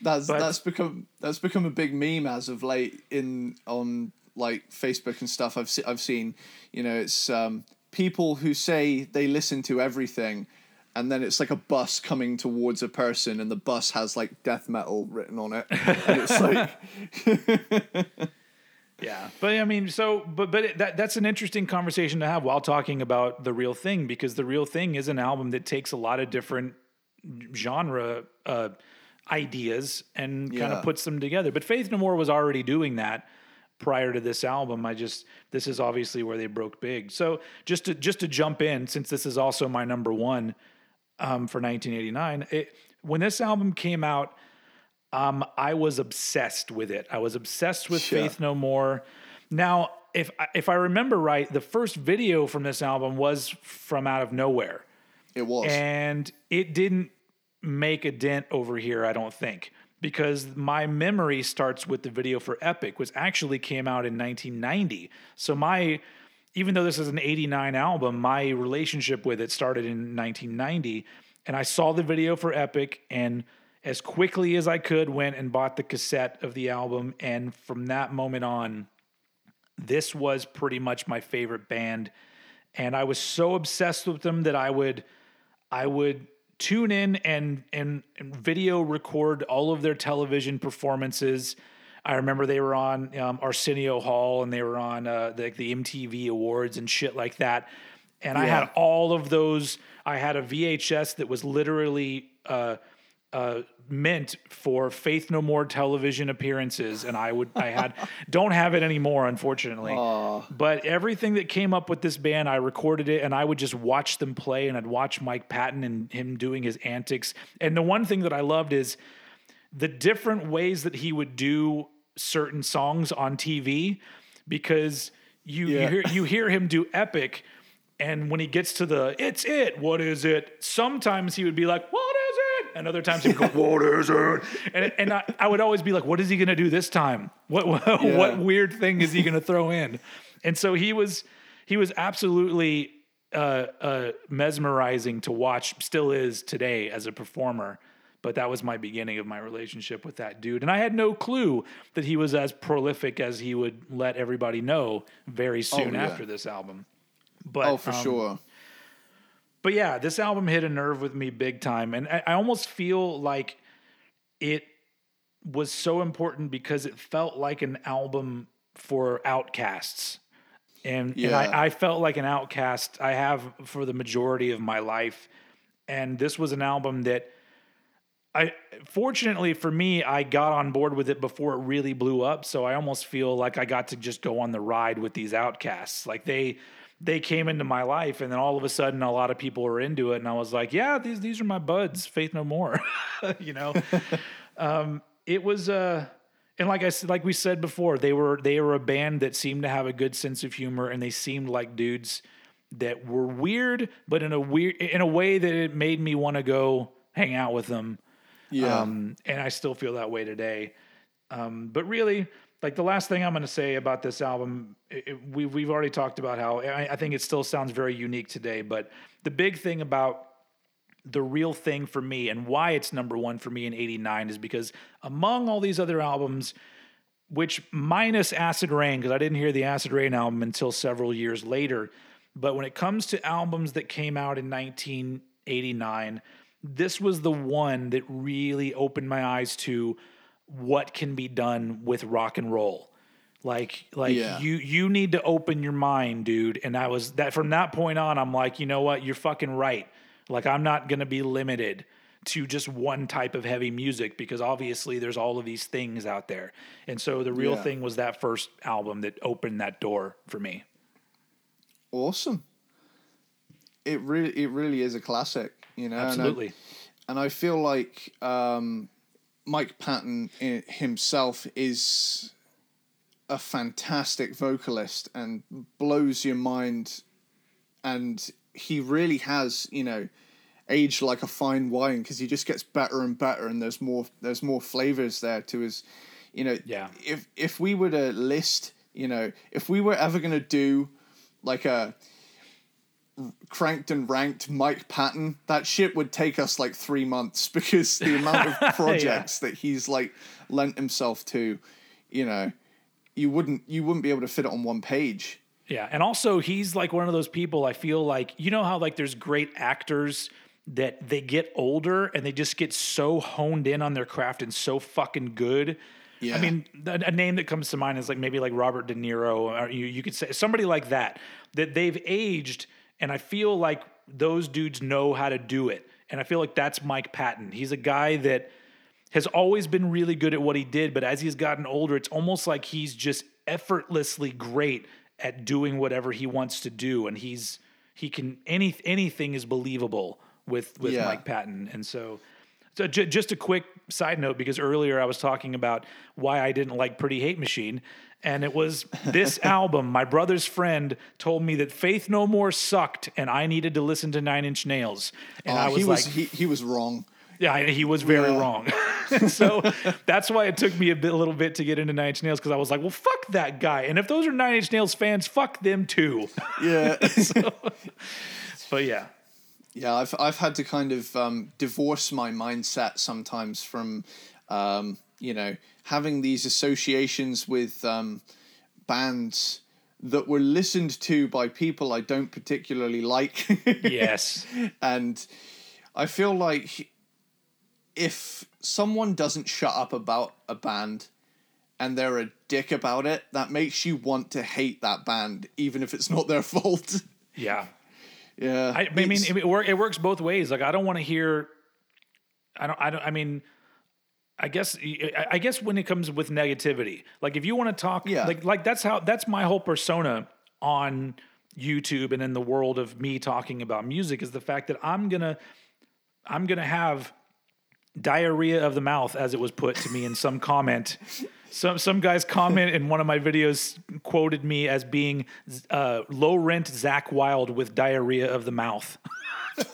That's But- that's become that's become a big meme as of late in on like Facebook and stuff. I've se- I've seen, you know, it's um, people who say they listen to everything, and then it's like a bus coming towards a person, and the bus has like death metal written on it, and it's like Yeah, but I mean, so but but it, that that's an interesting conversation to have while talking about the real thing because the real thing is an album that takes a lot of different genre uh, ideas and kind of puts them together. But Faith No More was already doing that prior to this album. I just this is obviously where they broke big. So just to just to jump in, since this is also my number one um, for 1989, it, when this album came out. Um, I was obsessed with it. I was obsessed with Sure. Faith No More. Now, if if I remember right, the first video from this album was from Out of Nowhere, it was. and it didn't make a dent over here. I don't think because my memory starts with the video for Epic, which actually came out in 1990. So my even though this is an 89 album, my relationship with it started in 1990 and I saw the video for Epic and as quickly as I could went and bought the cassette of the album and from that moment on this was pretty much my favorite band and I was so obsessed with them that I would I would tune in and and, and video record all of their television performances. I remember they were on um, Arsenio Hall and they were on uh, the, the MTV Awards and shit like that. And I had all of those. I had a VHS that was literally uh, uh, meant for Faith No More television appearances, and I would I had don't have it anymore, unfortunately. But everything that came up with this band, I recorded it, and I would just watch them play, and I'd watch Mike Patton and him doing his antics. And the one thing that I loved is the different ways that he would do certain songs on TV, because you you hear you hear him do epic. And when he gets to the it's it, what is it? Sometimes he would be like, what is it? And other times he'd go, what is it? And, and I, I would always be like, what is he going to do this time? What, what, what weird thing is he going to throw in? And so he was, he was absolutely uh, uh, mesmerizing to watch, still is today as a performer. But that was my beginning of my relationship with that dude. And I had no clue that he was as prolific as he would let everybody know very soon yeah. after this album. But, oh, for um, sure. but yeah, this album hit a nerve with me big time. And I, I almost feel like it was so important because it felt like an album for outcasts. And, and I, I felt like an outcast I have for the majority of my life. And this was an album that I fortunately for me, I got on board with it before it really blew up. So I almost feel like I got to just go on the ride with these outcasts. Like they they came into my life and then all of a sudden a lot of people were into it and I was like, yeah, these these are my buds, Faith No More. you know. um it was uh and like I said, like we said before, they were they were a band that seemed to have a good sense of humor and they seemed like dudes that were weird, but in a weird in a way that it made me want to go hang out with them. Yeah. Um, and I still feel that way today. Um, but really, like the last thing I'm going to say about this album, it, it- we, we've already talked about how I, I think it still sounds very unique today. But the big thing about the real thing for me and why it's number one for me in 89 is because among all these other albums, which minus Acid Reign, because I didn't hear the Acid Reign album until several years later. But when it comes to albums that came out in 1989, this was the one that really opened my eyes to what can be done with rock and roll. Like, like Yeah. you you need to open your mind, dude. And I was that from that point on, I'm like, you know what, you're fucking right. Like, I'm not gonna be limited to just one type of heavy music because obviously there's all of these things out there. And so the real Yeah. thing was that first album that opened that door for me. Awesome. It really, it really is a classic, you know. and I- Absolutely. and I feel like um, Mike Patton himself is a fantastic vocalist and blows your mind, and he really has, you know, aged like a fine wine because he just gets better and better, and there's more, there's more flavors there to his, you know. Yeah. If if we were to list, you know, if we were ever gonna do like a cranked and ranked Mike Patton, that shit would take us like three months because the amount of projects that he's like lent himself to, you know, you wouldn't you wouldn't be able to fit it on one page. Yeah, and also he's like one of those people. I feel like you know how like there's great actors that they get older and they just get so honed in on their craft and so fucking good. Yeah. I mean, a, a name that comes to mind is like maybe like Robert De Niro, or you you could say somebody like that that they've aged, and I feel like those dudes know how to do it, and I feel like that's Mike Patton. He's a guy that has always been really good at what he did, but as he's gotten older, it's almost like he's just effortlessly great at doing whatever he wants to do, and he's he can any anything is believable with with Yeah. Mike Patton, and so. So j- just a quick side note, because earlier I was talking about why I didn't like Pretty Hate Machine, and it was this album. My brother's friend told me that Faith No More sucked, and I needed to listen to Nine Inch Nails, and Uh, I was he like, he, he was wrong. yeah, he was very Yeah. wrong. so that's why it took me a bit, a little bit to get into Nine Inch Nails because I was like, well, fuck that guy. And if those are Nine Inch Nails fans, fuck them too. Yeah. But yeah, Yeah, I've I've had to kind of um, divorce my mindset sometimes from, um, you know, having these associations with um, bands that were listened to by people I don't particularly like, yes, and I feel like if someone doesn't shut up about a band and they're a dick about it, that makes you want to hate that band, even if it's not their fault. yeah. yeah, I, I mean, it, it works both ways. Like, I don't want to hear. I don't. I don't. I mean, I guess. I guess when it comes with negativity, like if you want to talk, Yeah. like like that's how that's my whole persona on YouTube and in the world of me talking about music is the fact that I'm gonna I'm gonna have diarrhea of the mouth, as it was put to me in some comment. Some some guy's comment in one of my videos quoted me as being uh, low rent Zakk Wylde with diarrhea of the mouth,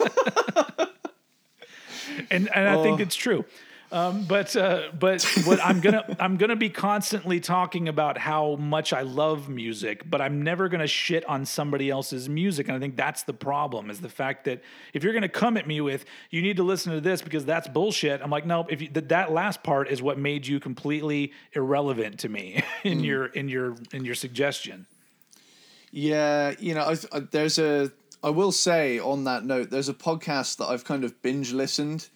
and and I think Oh. it's true. Um, but uh, but what I'm gonna I'm gonna be constantly talking about how much I love music, but I'm never gonna shit on somebody else's music, and I think that's the problem is the fact that if you're gonna come at me with you need to listen to this because that's bullshit, I'm like no, If you, that that last part is what made you completely irrelevant to me in your in your in your suggestion. Yeah, you know, I've, I, there's a. I will say on that note, there's a podcast that I've kind of binge listened,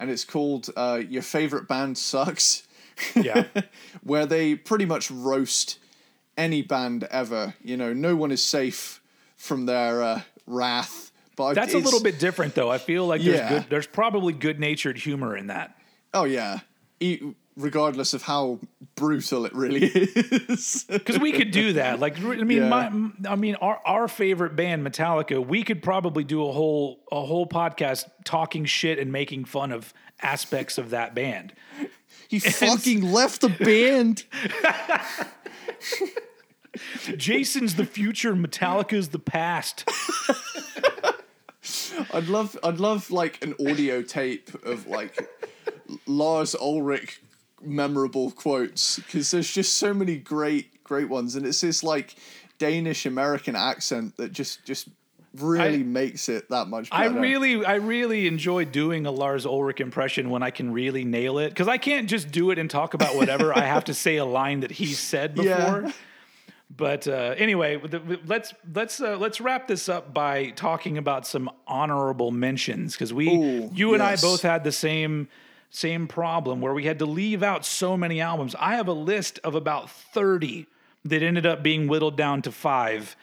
and it's called uh, "Your Favorite Band Sucks," Yeah, where they pretty much roast any band ever. You know, no one is safe from their uh, wrath. But that's a little bit different though. I feel like there's Yeah. good, there's probably good natured humor in that. Oh yeah, e- regardless of how brutal it really is. because we could do that. Like, I mean, Yeah. my, I mean, our our favorite band, Metallica, we could probably do a whole a whole podcast talking shit and making fun of aspects of that band. he fucking left the band. Jason's the future, Metallica's the past. I'd love, I'd love like an audio tape of like Lars Ulrich memorable quotes because there's just so many great, great ones, and it's this like Danish American accent that just just really I- makes it that much I really, I really enjoy doing a Lars Ulrich impression when I can really nail it because I can't just do it and talk about whatever. I have to say a line that he said before. Yeah. But uh, anyway, let's let's uh, let's wrap this up by talking about some honorable mentions because we, Ooh, you and yes. I both had the same same problem where we had to leave out so many albums. I have a list of about thirty that ended up being whittled down to five.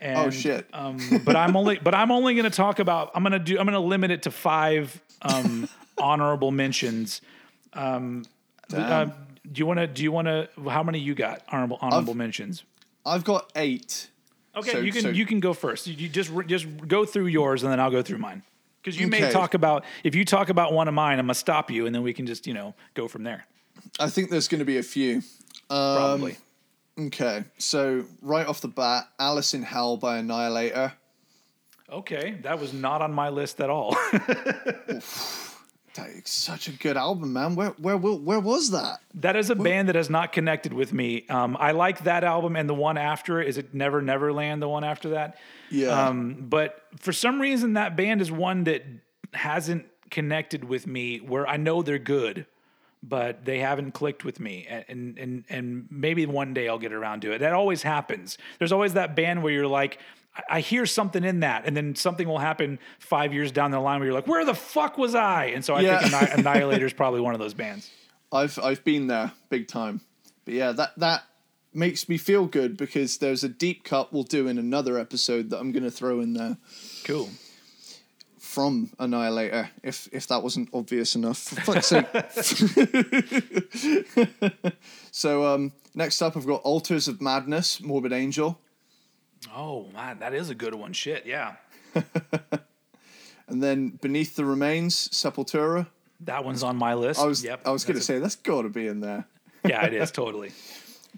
And, Oh, shit. Um, but I'm only but I'm only going to talk about I'm going to do I'm going to limit it to five um, honorable mentions. Um, uh, do you want to do you want to how many you got honorable honorable mentions? I've got eight. Okay, So- you can so- you can go first. You just just go through yours and then I'll go through mine. Because you may talk about if you talk about one of mine, I'm gonna stop you and then we can just you know go from there. I think there's going to be a few. Um, Probably. Okay, so right off the bat, Alice in Hell by Annihilator. Okay, that was not on my list at all. That is such a good album, man. Where where where was that? that is a band that has not connected with me. Um, I like that album and the one after it. Is it Never Neverland? The one after that. Yeah. Um, but for some reason, that band is one that hasn't connected with me. Where I know they're good, but they haven't clicked with me. And and, and maybe one day I'll get around to it. That always happens. There's always that band where you're like. I- hear something in that, and then something will happen five years down the line where you're like, "Where the fuck was I?" And so I Yeah. think Anni- Annihilator is probably one of those bands. I've I've been there big time. But yeah, that that makes me feel good because there's a deep cut we'll do in another episode that I'm going to throw in there Cool. from Annihilator if if that wasn't obvious enough. For fuck's sake. so um next up I've got Altars of Madness, Morbid Angel, Oh man, that is a good one. Shit, yeah. and then Beneath the Remains, Sepultura. That one's on my list. I was yep, I was going to say that's got to be in there. yeah, it is totally.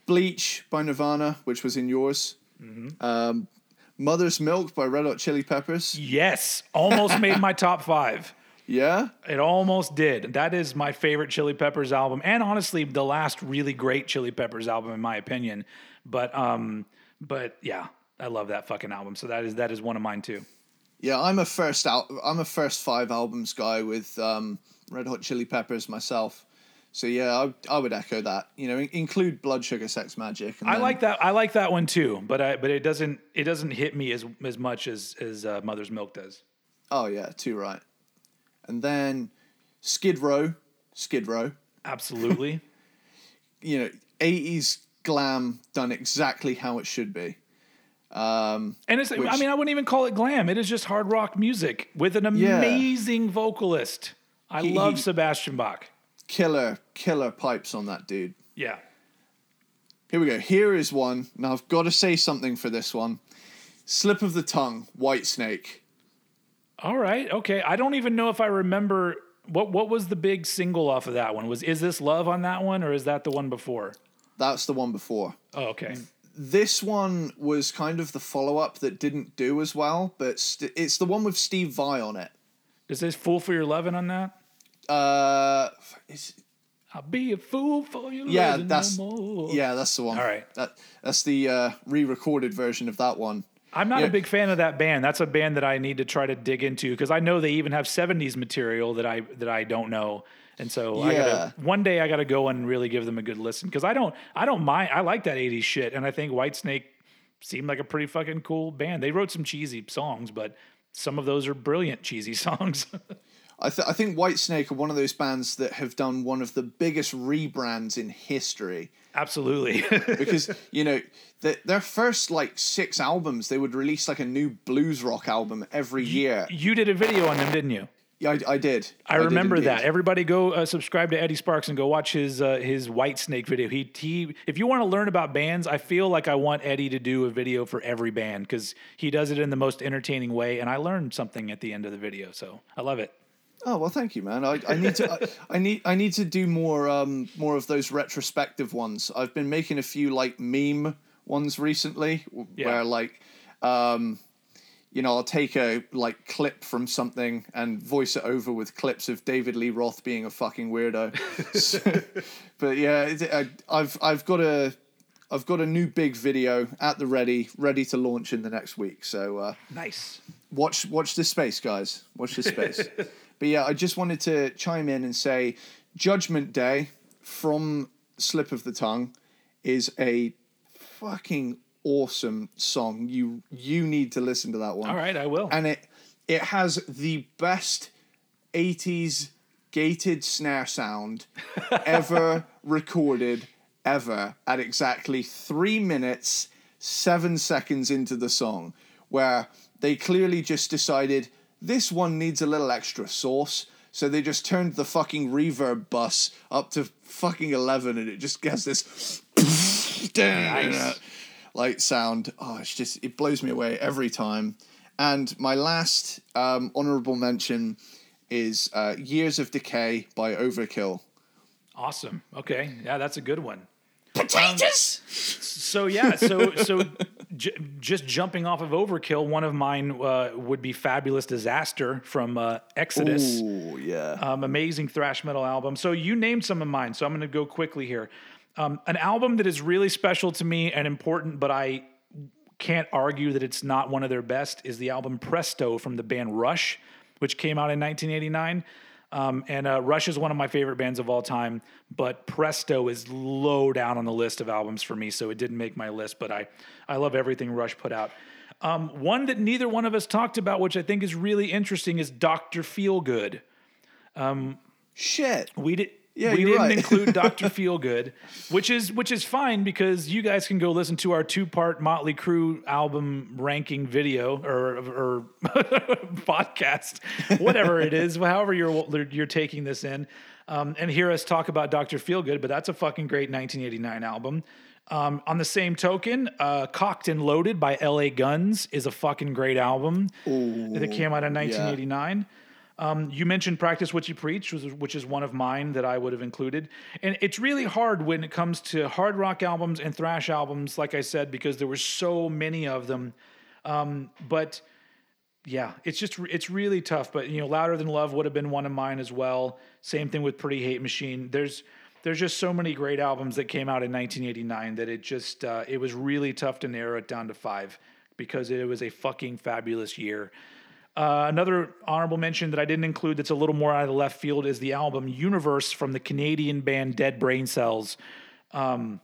Bleach by Nirvana, which was in yours. Mm-hmm. Um, Mother's Milk by Red Hot Chili Peppers. Yes, almost made my top five. Yeah, It almost did. That is my favorite Chili Peppers album, and honestly, the last really great Chili Peppers album, in my opinion. But um, but yeah, I love that fucking album. So that is that is one of mine too. yeah. I'm a first out. I'm a first five albums guy with um, Red Hot Chili Peppers myself. So yeah, I, I would echo that. You know, in- include Blood Sugar Sex Magik. And I then- like that. I like that one too. But I but it doesn't it doesn't hit me as as much as as uh, Mother's Milk does. Oh yeah, too right. And then Skid Row, Skid Row. Absolutely. You know, 80s glam done exactly how it should be. Um, and it's, I mean, I wouldn't even call it glam. It is just hard rock music with an Yeah. amazing vocalist. I He- love he- Sebastian Bach. Killer, killer pipes on that dude. Yeah. Here we go. Here is one. Now I've got to say something for this one. Slip of the tongue, Whitesnake. All right. Okay. I don't even know if I remember what what was the big single off of that one. Was is this love on that one or is that the one before? That's the one before. Oh, okay. Mm. This one was kind of the follow up that didn't do as well, but st- it's the one with Steve Vai on it. Is this fool for your loving on that? Uh, it's, I'll be a fool for your yeah, that's no more. yeah, that's the one. All right. that that's the uh, re-recorded version of that one. I'm not Yeah. a big fan of that band. That's a band that I need to try to dig into because I know they even have 70s material that I that I don't know. And so I gotta one day I gotta go and really give them a good listen because I don't I don't mind I like that 80s shit and I think Whitesnake seemed like a pretty fucking cool band. They wrote some cheesy songs, but some of those are brilliant cheesy songs. I, th- I think Whitesnake are one of those bands that have done one of the biggest rebrands in history. Absolutely. because you know the, their first like six albums they would release like a new blues rock album every year you did a video on them, didn't you? Yeah i, I did I, did remember indeed. that. Everybody go uh, subscribe to Eddie Sparks and go watch his uh, his Whitesnake video. He he. If you want to learn about bands, I feel like I want Eddie to do a video for every band because he does it in the most entertaining way, and I learned something at the end of the video. So I love it. oh well thank you man i, I need to I, I need i need to do more um more of those retrospective ones i've been making a few like meme ones recently Yeah. where like um you know, I'll take a like clip from something and voice it over with clips of David Lee Roth being a fucking weirdo. So- but yeah, it, I, I've I've got a I've got a new big video at the ready, ready to launch in the next week. So uh, Nice. watch watch this space, guys. Watch this space. but yeah, I just wanted to chime in and say, Judgment Day from Slip of the Tongue is a fucking awesome song. You you need to listen to that one. All right, I will. And it it has the best 80s gated snare sound ever recorded ever at exactly 3 minutes 7 seconds into the song where they clearly just decided this one needs a little extra sauce so they just turned the fucking reverb bus up to fucking 11 and it just gets this like sound. Oh, it's just it blows me away every time. And my last um, honorable mention is uh, Years of Decay by Overkill. awesome. Okay. Yeah, that's a good one. Potatoes. So yeah, so so j- just jumping off of Overkill, one of mine uh, would be Fabulous Disaster from uh, Exodus. Oh yeah. um, amazing thrash metal album. So you named some of mine, so I'm going to go quickly here. Um, an album that is really special to me and important, but I can't argue that it's not one of their best, is the album Presto from the band Rush, which came out in 1989. Um, and uh, Rush is one of my favorite bands of all time, but Presto is low down on the list of albums for me, so it didn't make my list. But I, I love everything Rush put out. Um, one that neither one of us talked about, which I think is really interesting, is Doctor Feelgood. Shit. We did. Yeah, we didn't right. include Doctor Feelgood, which is which is fine because you guys can go listen to our two part Motley Crue album ranking video or or podcast, whatever it is, however you're you're taking this in, um, and hear us talk about Doctor Feelgood. But that's a fucking great 1989 album. Um, on the same token, uh, Cocked and Loaded by L.A. Guns is a fucking great album that came out in 1989. Um, you mentioned practice what you preach, which is, one of mine that I would have included. And it's really hard when it comes to hard rock albums and thrash albums, like I said, because there were so many of them. Um, but yeah, it's just it's really tough. But you know, louder than love would have been one of mine as well. Same thing with Pretty Hate Machine. There's there's just so many great albums that came out in 1989 that it just uh, it was really tough to narrow it down to five because it was a fucking fabulous year. Uh, another honorable mention that I didn't include that's a little more out of the left field is the album Universe from the Canadian band Dead Brain Cells. Um,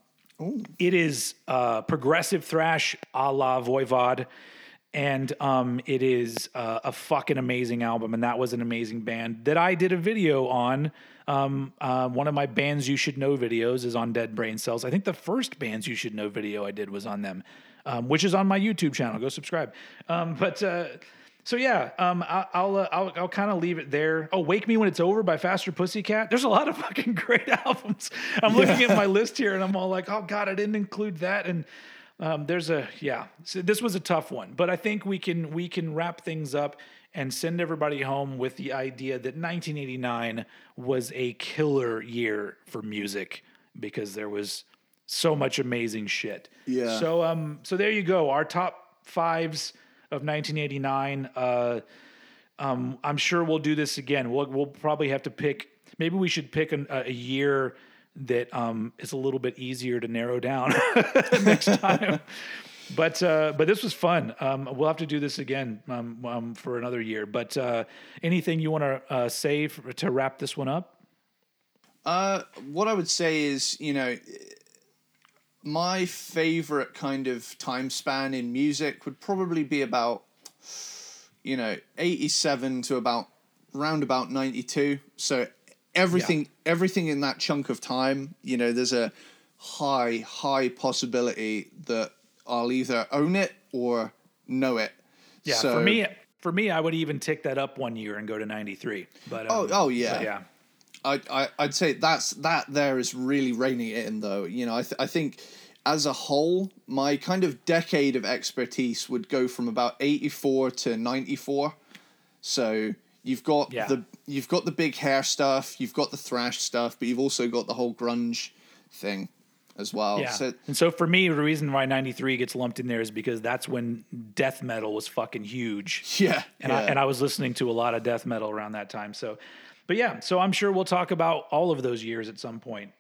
it is uh, progressive thrash a la Voivod. And um, it is uh, a fucking amazing album. And that was an amazing band that I did a video on. Um, uh, one of my bands you should know videos is on Dead Brain Cells. I think the first bands you should know video I did was on them, um, which is on my YouTube channel. Go subscribe. Um, but uh, so yeah, um, I, I'll uh, I'll, I'll kind of leave it there. Oh, Wake Me When It's Over by Faster Pussycat. There's a lot of fucking great albums. I'm looking at my list here and I'm all like, oh god, I didn't include that. And um, there's a yeah. So this was a tough one, but I think we can we can wrap things up and send everybody home with the idea that 1989 was a killer year for music because there was so much amazing shit. Yeah. So um so there you go. Our top fives of 1989. Uh, um, I'm sure we'll do this again. We'll we'll probably have to pick. Maybe we should pick an, a year that um, is a little bit easier to narrow down next time. But uh, but this was fun. Um, we'll have to do this again um, um, for another year. But uh, anything you want to uh, say for, to wrap this one up? Uh, what I would say is, you know, my favorite kind of time span in music would probably be about, you know, 87 to about round about 92. So everything, everything in that chunk of time, you know, there's a high, high possibility that I'll either own it or know it. Yeah, So- for me, for me, I would even tick that up one year and go to '93. But Oh, um, oh, yeah. but yeah. I, I I'd say that's that there is really reining it in though. You know, I th- I think as a whole, my kind of decade of expertise would go from about eighty four to ninety four. So you've got Yeah. the you've got the big hair stuff, you've got the thrash stuff, but you've also got the whole grunge thing as well. Yeah. So and so for me, the reason why 93 gets lumped in there is because that's when death metal was fucking huge. yeah, And, yeah. I, and I was listening to a lot of death metal around that time. So, but yeah, so I'm sure we'll talk about all of those years at some point.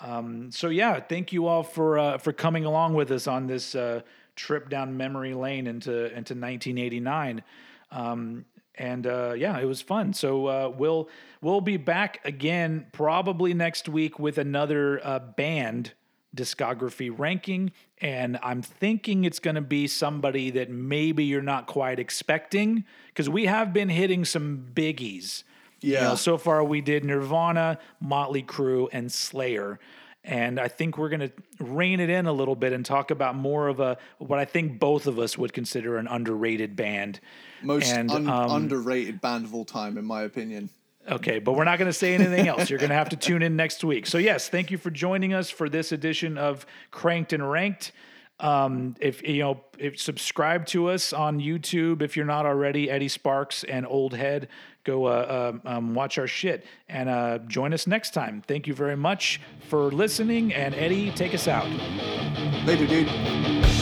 Um, so yeah, thank you all for uh, for coming along with us on this uh, trip down memory lane into into 1989. Um, and uh, yeah, it was fun. So uh, we'll we'll be back again probably next week with another uh, band discography ranking, and I'm thinking it's going to be somebody that maybe you're not quite expecting because we have been hitting some biggies. You Yeah. know, so far we did Nirvana, Motley Crue, and Slayer. And I think we're going to rein it in a little bit and talk about more of a what I think both of us would consider an underrated band. Most And, un- um, underrated band of all time, in my opinion. Okay, but we're not going to say anything else. You're going to have to tune in next week. So yes, thank you for joining us for this edition of Cranked and Ranked. Um, if you know, if subscribe to us on YouTube if you're not already. Eddie Sparks and Old Head, go uh, um, um, watch our shit and uh, join us next time. Thank you very much for listening. And Eddie, take us out. Later, dude.